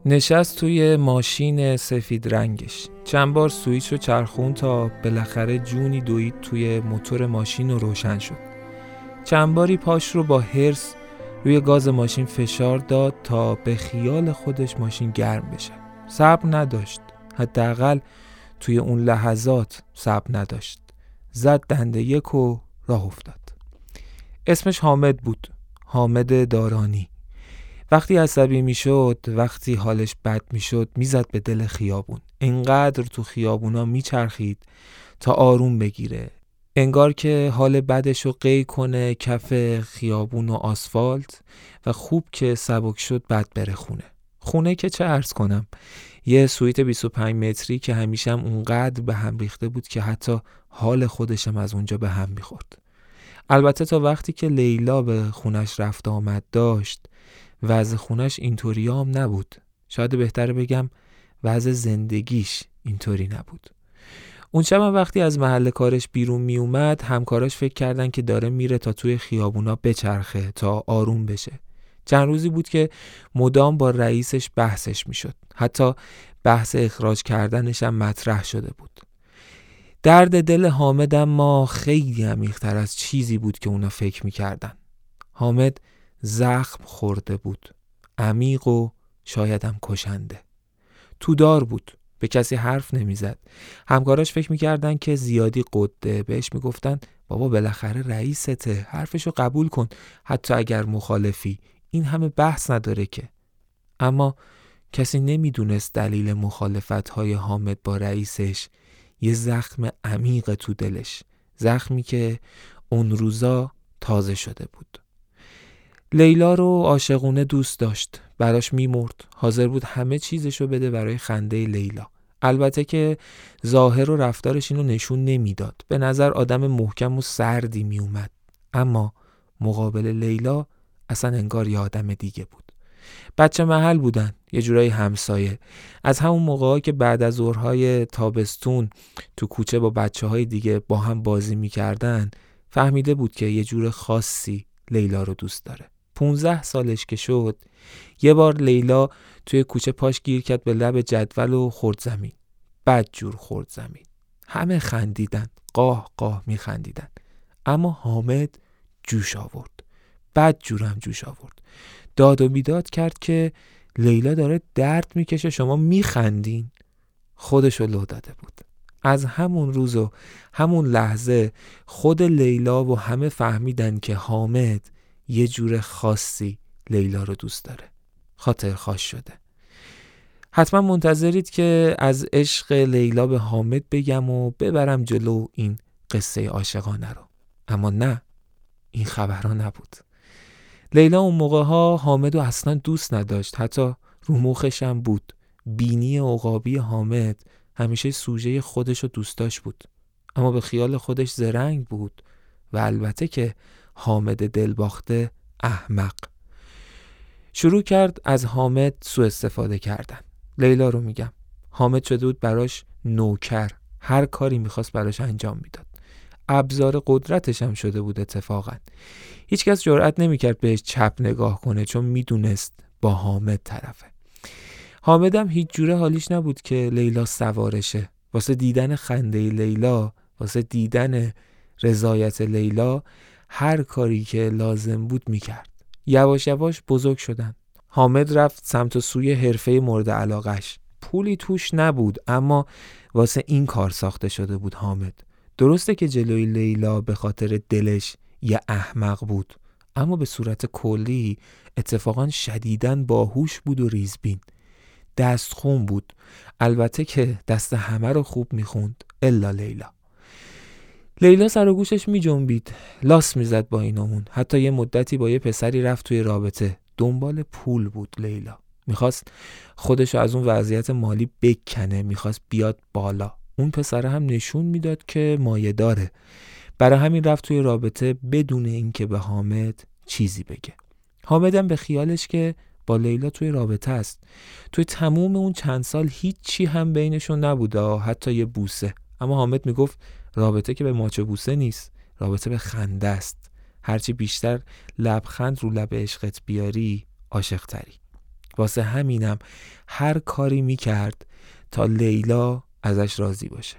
نشست توی ماشین سفید رنگش. چند بار سویچ رو چرخون تا بالاخره جونی دوید توی موتور ماشین و روشن شد. چند باری پاش رو با هرس روی گاز ماشین فشار داد تا به خیال خودش ماشین گرم بشه. صبر نداشت. حداقل توی اون لحظات صبر نداشت. زد دنده یک و راه افتاد. اسمش حامد بود. حامد دارانی. وقتی عصبی می‌شد وقتی حالش بد می‌شد می‌زد به دل خیابون. انقدر تو خیابونا میچرخید تا آروم بگیره. انگار که حال بدش رو قی کنه کف خیابون و آسفالت و خوب که سبک شد بد بره خونه. خونه که چه ارز کنم یه سویت 25 متری که همیشه هم اونقدر به هم ریخته بود که حتی حال خودشم از اونجا به هم می‌خورد. البته تا وقتی که لیلا به خونش رفت آمد داشت وضع خونش اینطوری هم نبود. شاید بهتر بگم وضع زندگیش اینطوری نبود. اون شب وقتی از محل کارش بیرون می اومد همکاراش فکر کردن که داره میره تا توی خیابونا بچرخه تا آروم بشه. چند روزی بود که مدام با رئیسش بحثش می‌شد. حتی بحث اخراج کردنش هم مطرح شده بود. درد دل حامد ما خیلی عمیقتر از چیزی بود که اونا فکر می‌کردن. حامد زخم خورده بود. عمیق و شایدم کشنده. تو دار بود. به کسی حرف نمی‌زد. همکاراش فکر می‌کردن که زیادی قده. بهش می‌گفتن بابا بالاخره رئیسته. حرفشو قبول کن. حتی اگر مخالفی. این همه بحث نداره که. اما کسی نمی‌دونست دلیل مخالفت های حامد با رئیسش. یه زخم عمیق تو دلش. زخمی که اون روزا تازه شده بود. لیلا رو عاشقونه دوست داشت. براش میمرد. حاضر بود همه چیزشو بده برای خنده لیلا. البته که ظاهر و رفتارش اینو نشون نمی‌داد. به نظر آدم محکم و سردی میومد اما مقابل لیلا اصلا انگار یه آدم دیگه بود. بچه محل بودن. یه جورایی همسایه. از همون موقع که بعد از ظهرهای تابستون تو کوچه با بچه های دیگه با هم بازی می‌کردن فهمیده بود که یه جور خاصی لیلا رو دوست داره. 15 سالش که شد یه بار لیلا توی کوچه پاش گیر کرد به لب جدول و خورد زمین. بد جور خورد زمین. همه خندیدن. قاه قاه میخندیدن. اما حامد جوش آورد. بد جورم جوش آورد. داد و بیداد کرد که لیلا داره درد می‌کشه شما میخندین. خودشو لو داده بود. از همون روز و همون لحظه خود لیلا و همه فهمیدن که حامد یه جور خاصی لیلا رو دوست داره. خاطر خاص شده. حتما منتظرید که از عشق لیلا به حامد بگم و ببرم جلو این قصه عاشقانه رو. اما نه این خبرها نبود. لیلا اون موقع ها حامد رو اصلا دوست نداشت. حتی رو هم بود. بینی عقابی حامد همیشه سوژه خودش رو دوست داشت بود. اما به خیال خودش زرنگ بود. و البته که حامد دلباخته احمق. شروع کرد از حامد سوء استفاده کردن. لیلا رو میگم. حامد شده بود براش نوکر. هر کاری می‌خواست براش انجام می‌داد. ابزار قدرتش هم شده بود اتفاقا. هیچکس جرأت نمی‌کرد بهش چپ نگاه کنه چون می‌دونست با حامد طرفه. حامدم هیچ جوره حالیش نبود که لیلا سوارشه. واسه دیدن خنده لیلا واسه دیدن رضایت لیلا هر کاری که لازم بود می‌کرد. یواش یواش بزرگ شدن. حامد رفت سمت سوی حرفه مورد علاقش پولی توش نبود اما واسه این کار ساخته شده بود حامد. درسته که جلوی لیلا به خاطر دلش یه احمق بود اما به صورت کلی اتفاقا شدیدن باهوش بود و ریزبین. دستخون بود. البته که دست همه رو خوب می‌خوند الا لیلا. لیلا سر و گوشش می جنبید لاس می‌زد با اینامون حتی یه مدتی با یه پسری رفت توی رابطه. دنبال پول بود لیلا. می‌خواست خودشو از اون وضعیت مالی بکنه. می‌خواست بیاد بالا. اون پسره هم نشون می‌داد که مایه داره. برای همین رفت توی رابطه بدون اینکه به حامد چیزی بگه. حامدم به خیالش که با لیلا توی رابطه است. توی تموم اون چند سال هیچی هم بینشون نبوده. حتی یه بوسه. اما حامد می‌گفت رابطه که به ماچ بوسه نیست رابطه به خنده است. هرچی بیشتر لبخند رو لب عشقت بیاری عاشقتری. واسه همینم هر کاری می‌کرد تا لیلا ازش راضی باشه.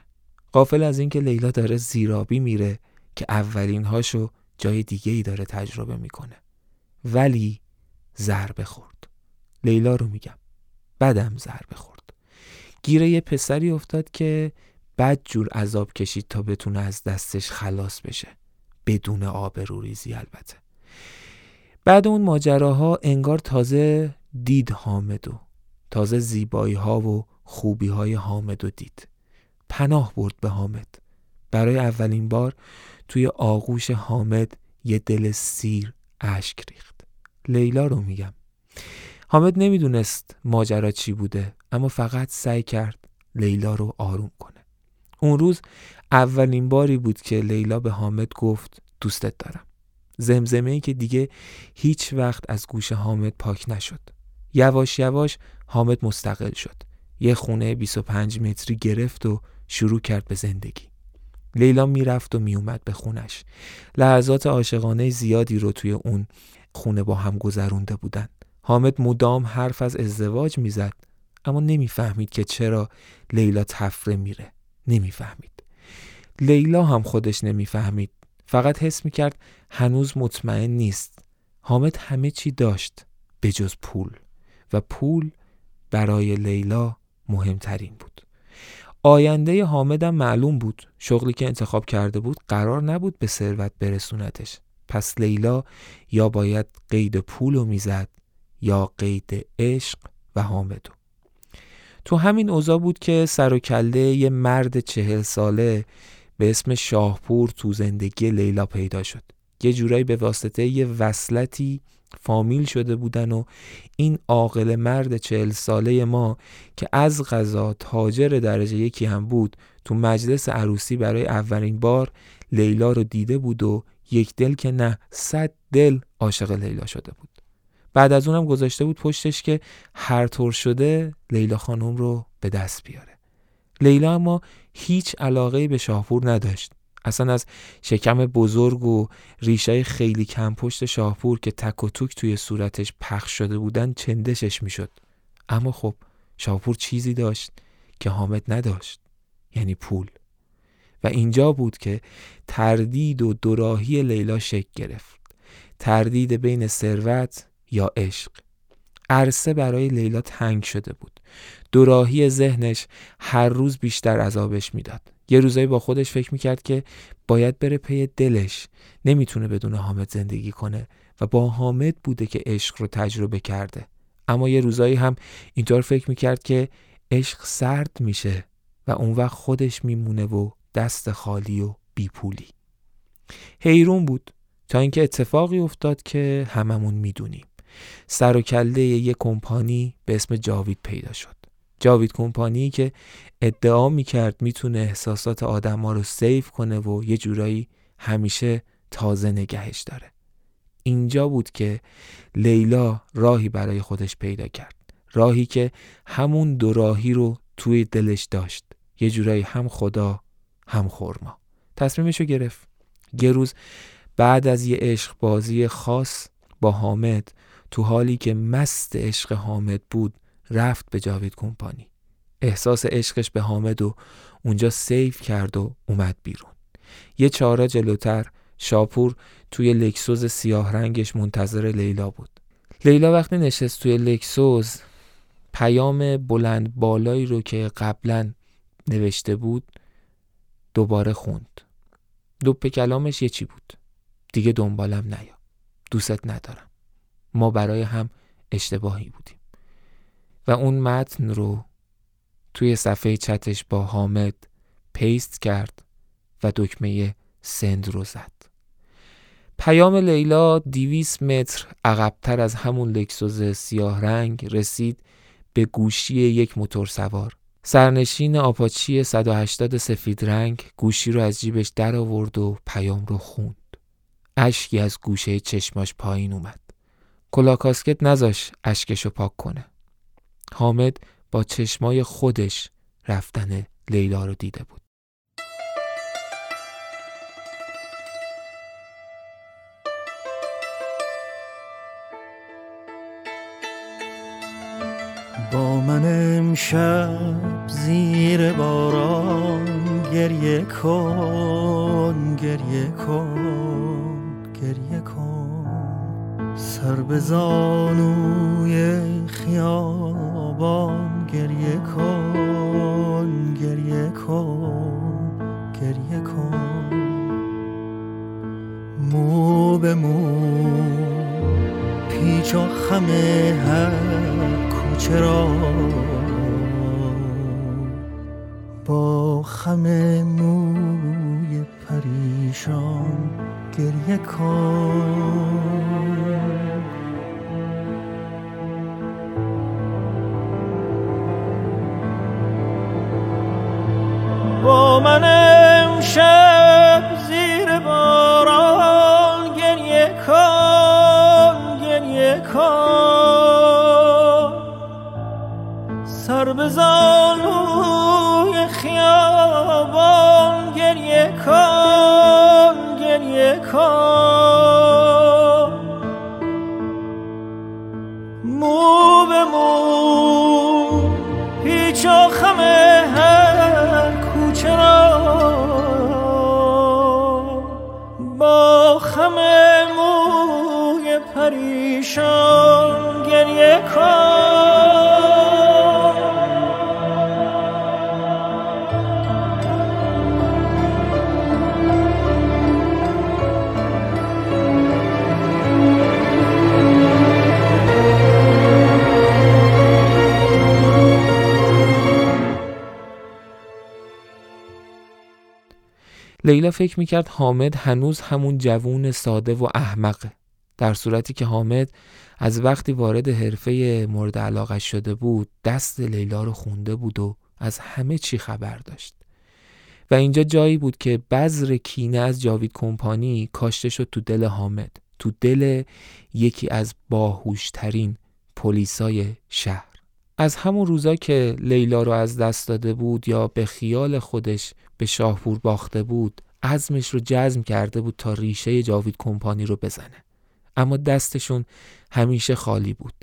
قافل از اینکه لیلا داره زیرابی میره که اولین هاشو جای دیگه ای داره تجربه می‌کنه. ولی ضربه خورد لیلا رو میگم. بدم ضربه خورد گیره یه پسری افتاد که بد جور عذاب کشید تا بتونه از دستش خلاص بشه. بدون آبروریزی البته. بعد اون ماجراها انگار تازه دید حامدو تازه زیبایی ها و خوبی های حامد و دید. پناه برد به حامد. برای اولین بار توی آغوش حامد یه دل سیر اشک ریخت. لیلا رو میگم. حامد نمی‌دونست ماجرا چی بوده اما فقط سعی کرد لیلا رو آروم کنه. اون روز اولین باری بود که لیلا به حامد گفت دوستت دارم. زمزمه ای که دیگه هیچ وقت از گوش حامد پاک نشد. یواش یواش حامد مستقل شد. یه خونه 25 متری گرفت و شروع کرد به زندگی. لیلا می‌رفت و میومد به خونش. لحظات عاشقانه زیادی رو توی اون خونه با هم گذرونده بودن. حامد مدام حرف از ازدواج می‌زد اما نمی‌فهمید که چرا لیلا تفره میره. نمی‌فهمید. لیلا هم خودش نمی‌فهمید. فقط حس می‌کرد هنوز مطمئن نیست. حامد همه چی داشت به جز پول. و پول برای لیلا مهمترین بود. آینده حامدم معلوم بود. شغلی که انتخاب کرده بود قرار نبود به ثروت برسونتش. پس لیلا یا باید قید پول رو می‌زد یا قید عشق و حامدو تو همین اوضاع بود که سر و کله یه مرد چهل ساله به اسم شاهپور تو زندگی لیلا پیدا شد. یه جورایی به واسطه یه وصلتی فامیل شده بودن و این عاقل مرد چهل ساله ما که از غذا تاجر درجه یکی هم بود تو مجلس عروسی برای اولین بار لیلا رو دیده بود و یک دل که نه صد دل عاشق لیلا شده بود. بعد از اونم گذاشته بود پشتش که هر طور شده لیلا خانم رو به دست بیاره. لیلا اما هیچ علاقه به شاهپور نداشت. اصلا از شکم بزرگ و ریشه خیلی کم پشت شاهپور که تک و توک توی صورتش پخش شده بودن چندشش می‌شد. اما خب شاهپور چیزی داشت که حامد نداشت یعنی پول. و اینجا بود که تردید و دوراهی لیلا شکل گرفت. تردید بین ثروت یا عشق. عرصه برای لیلا تنگ شده بود. دوراهی ذهنش هر روز بیشتر عذابش می‌داد. یه روزایی با خودش فکر می‌کرد که باید بره پی دلش. نمی‌تونه بدون حامد زندگی کنه و با حامد بوده که عشق رو تجربه کرده. اما یه روزایی هم اینطور فکر می‌کرد که عشق سرد میشه و اون وقت خودش میمونه و دست خالی و بیپولی. حیرون بود تا اینکه اتفاقی افتاد که هممون می‌دونیم. سر و کله یه کمپانی به اسم جاوید پیدا شد. جاوید کمپانی که ادعا می‌کرد می‌تونه احساسات آدما رو سیف کنه و یه جورایی همیشه تازه نگهش داره. اینجا بود که لیلا راهی برای خودش پیدا کرد. راهی که همون دو راهی رو توی دلش داشت. یه جورایی هم خدا هم خورما. تصمیمش رو گرفت. یه روز بعد از یه عشق بازی خاص با حامد تو حالی که مست عشق حامد بود رفت به جاوید کمپانی. احساس عشقش به حامد و اونجا سیف کرد و اومد بیرون. یه چهارا جلوتر شاپور توی لکسوز سیاه رنگش منتظر لیلا بود. لیلا وقتی نشست توی لکسوز پیام بلند بالایی رو که قبلا نوشته بود دوباره خوند. دوپ کلامش یه چی بود؟ دیگه دنبالم نیا. دوست ندارم. ما برای هم اشتباهی بودیم. و اون متن رو توی صفحه چتش با حامد paste کرد و دکمه send رو زد. پیام لیلا دویست متر عقبتر از همون لکسوس سیاه رنگ رسید به گوشی یک موتور سوار. سرنشین آپاچی 180 سفید رنگ گوشی رو از جیبش در آورد و پیام رو خوند. اشکی از گوشه چشماش پایین اومد. کلاه کاسکت نذاشت اشکشو پاک کنه. حامد با چشمای خودش رفتن لیلا رو دیده بود. با من امشب زیر باران گریه کن گریه کن گریه کن. سر به زانوی خیابان گریه کن گریه کن گریه کن. مو به مو پیچ و خم هر کوچه را. با خم موی پریشان گریه کن. با من امشب زیر باران گریه کن گریه کن. سر به زانوی خیابان گریه کن گریه کن. لیلا فکر می‌کرد حامد هنوز همون جوون ساده و احمقه در صورتی که حامد از وقتی وارد حرفه مورد علاقه شده بود دست لیلا رو خونده بود و از همه چی خبر داشت. و اینجا جایی بود که بذر کینه از جاوید کمپانی کاشته شد تو دل حامد تو دل یکی از باهوشترین پلیسای شهر. از همون روزا که لیلا رو از دست داده بود یا به خیال خودش به شاهپور باخته بود عزمش رو جزم کرده بود تا ریشه جاوید کمپانی رو بزنه. اما دستشون همیشه خالی بود.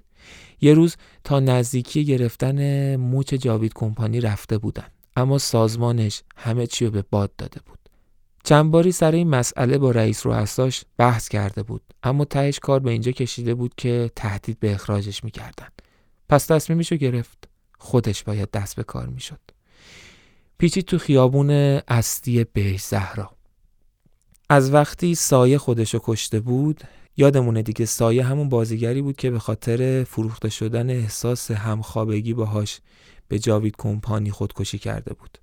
یه روز تا نزدیکی گرفتن موچ جاوید کمپانی رفته بودن اما سازمانش همه چی رو به باد داده بود. چند باری سر این مسئله با رئیس رؤساش بحث کرده بود اما تهش کار به اینجا کشیده بود که تهدید به اخراجش می‌کردن. پس تصمیمشو گرفت. خودش باید دست به کار می‌شد. پیچید تو خیابون استی بهش زهرا از وقتی سایه خودشو کشته بود یادمونه دیگه سایه همون بازیگری بود که به خاطر فروخته شدن احساس همخوابگی باهاش به جاوید کمپانی خودکشی کرده بود.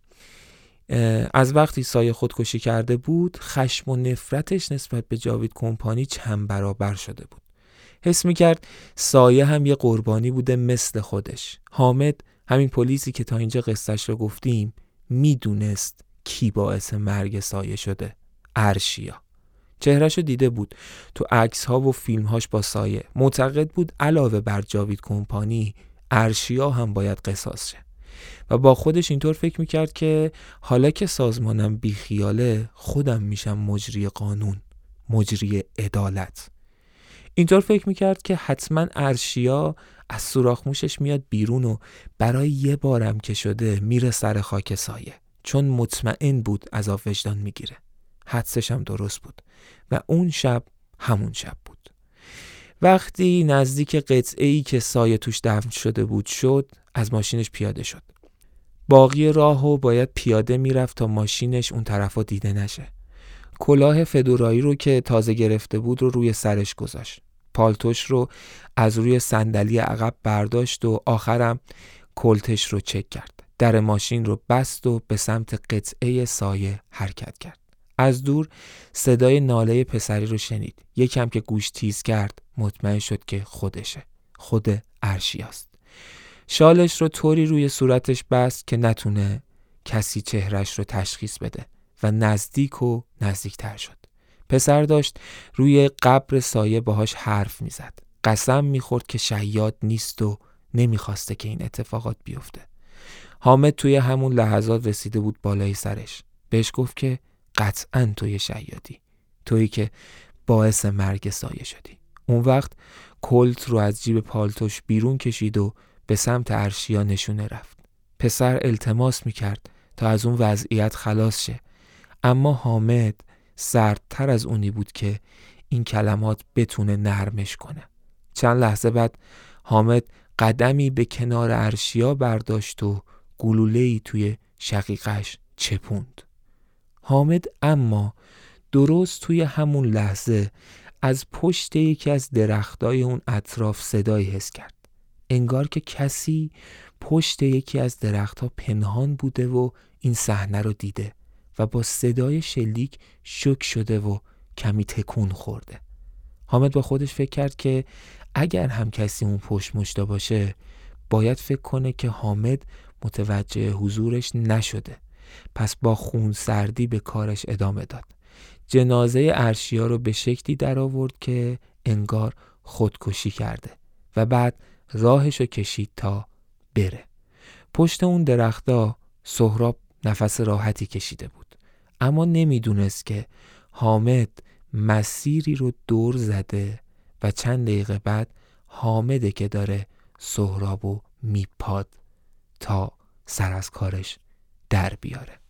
از وقتی سایه خودکشی کرده بود خشم و نفرتش نسبت به جاوید کمپانی چند برابر شده بود. حس می‌کرد سایه هم یه قربانی بوده مثل خودش. حامد همین پلیسی که تا اینجا قصهش رو گفتیم می‌دونست کی باعث مرگ سایه شده. ارشیا. چهرهشو دیده بود. تو عکس ها و فیلم هاش با سایه. معتقد بود علاوه بر جاوید کمپانی ارشیا هم باید قصاص شه. و با خودش اینطور فکر می‌کرد که حالا که سازمانم بیخیاله خودم میشم مجری قانون مجری عدالت. اینطور فکر می‌کرد که حتما ارشیا از سوراخ موشش میاد بیرون و برای یه بارم که شده میره سر خاک سایه. چون مطمئن بود عذاب وجدان می‌گیره. حدسش هم درست بود و اون شب همون شب بود. وقتی نزدیک قطعه ای که سایه توش دفن شده بود شد از ماشینش پیاده شد. باقی راهو باید پیاده می‌رفت تا ماشینش اون طرفا دیده نشه. کلاه فدورایی رو که تازه گرفته بود رو روی سرش گذاشت. پالتوش رو از روی صندلی عقب برداشت و آخرم کلتش رو چک کرد. در ماشین رو بست و به سمت قطعه سایه حرکت کرد. از دور صدای ناله پسری رو شنید. یکم که گوش تیز کرد مطمئن شد که خودشه. خود ارشیاست شالش رو طوری روی صورتش بست که نتونه کسی چهرش رو تشخیص بده و نزدیک و نزدیکتر شد. پسر داشت روی قبر سایه باهاش حرف می‌زد. قسم می‌خورد که شیاد نیست و نمی‌خواسته که این اتفاقات بیفته. حامد توی همون لحظات رسیده بود بالای سرش. بهش گفت که قطعا توی شیادی تویی که باعث مرگ سایه شدی. اون وقت کلت رو از جیب پالتوش بیرون کشید و به سمت ارشیا نشونه رفت. پسر التماس می‌کرد تا از اون وضعیت خلاص شه. اما حامد سردتر از اونی بود که این کلمات بتونه نرمش کنه. چند لحظه بعد حامد قدمی به کنار ارشیا برداشت و گلوله‌ای توی شقیقش چپوند. حامد اما درست توی همون لحظه از پشت یکی از درختای اون اطراف صدایی حس کرد. انگار که کسی پشت یکی از درختها پنهان بوده و این صحنه رو دیده و با صدای شلیک شک شده و کمی تکون خورده. حامد با خودش فکر کرد که اگر هم کسی اون پشت مشتا باشه باید فکر کنه که حامد متوجه حضورش نشده. پس با خون سردی به کارش ادامه داد. جنازه ارشیا رو به شکلی در آورد که انگار خودکشی کرده و بعد راهش رو کشید تا بره. پشت اون درختا سهراب نفس راحتی کشیده بود. اما نمی‌دونست که حامد مسیری رو دور زده و چند دقیقه بعد حامده که داره سهرابو میپاد تا سر از کارش در بیاره.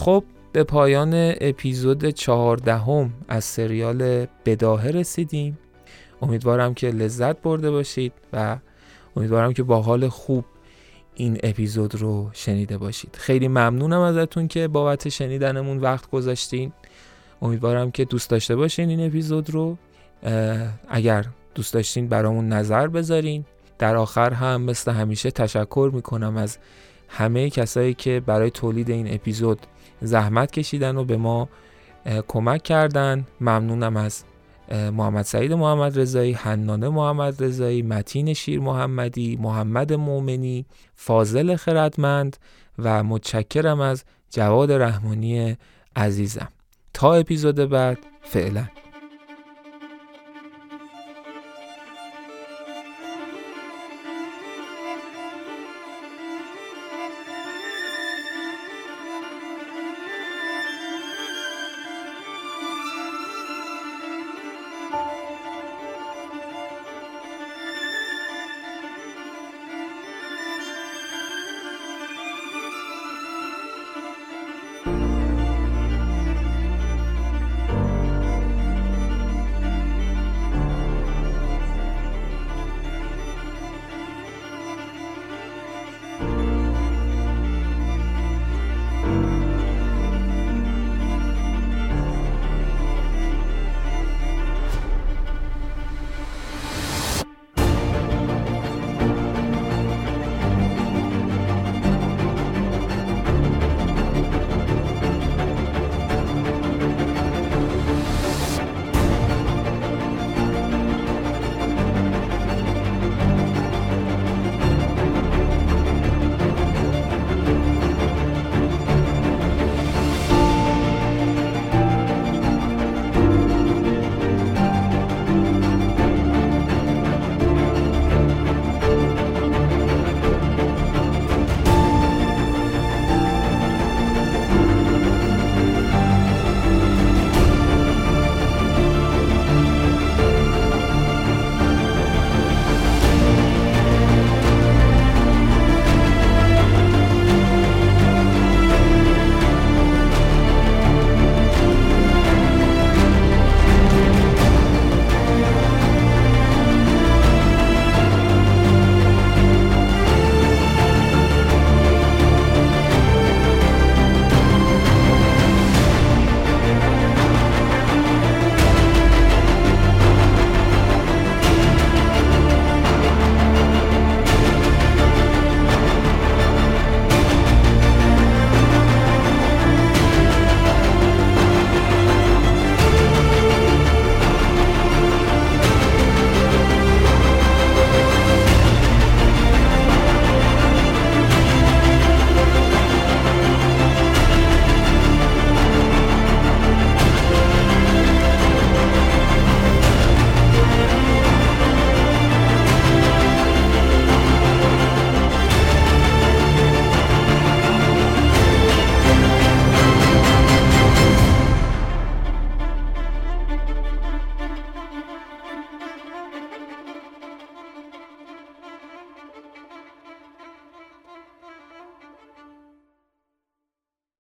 خب به پایان اپیزود چهاردهم از سریال بداهه رسیدیم. امیدوارم که لذت برده باشید و امیدوارم که با حال خوب این اپیزود رو شنیده باشید. خیلی ممنونم ازتون که بابت شنیدنمون وقت گذاشتین. امیدوارم که دوست داشته باشین این اپیزود رو. اگر دوست داشتین برامون نظر بذارین. در آخر هم مثل همیشه تشکر می‌کنم از همه کسایی که برای تولید این اپیزود زحمت کشیدن و به ما کمک کردن ممنونم از محمد سعید محمد رضایی حنانه محمد رضایی متین شیر محمدی محمد مؤمنی فاضل خردمند و متشکرم از جواد رحمانی عزیزم. تا اپیزود بعد فعلا.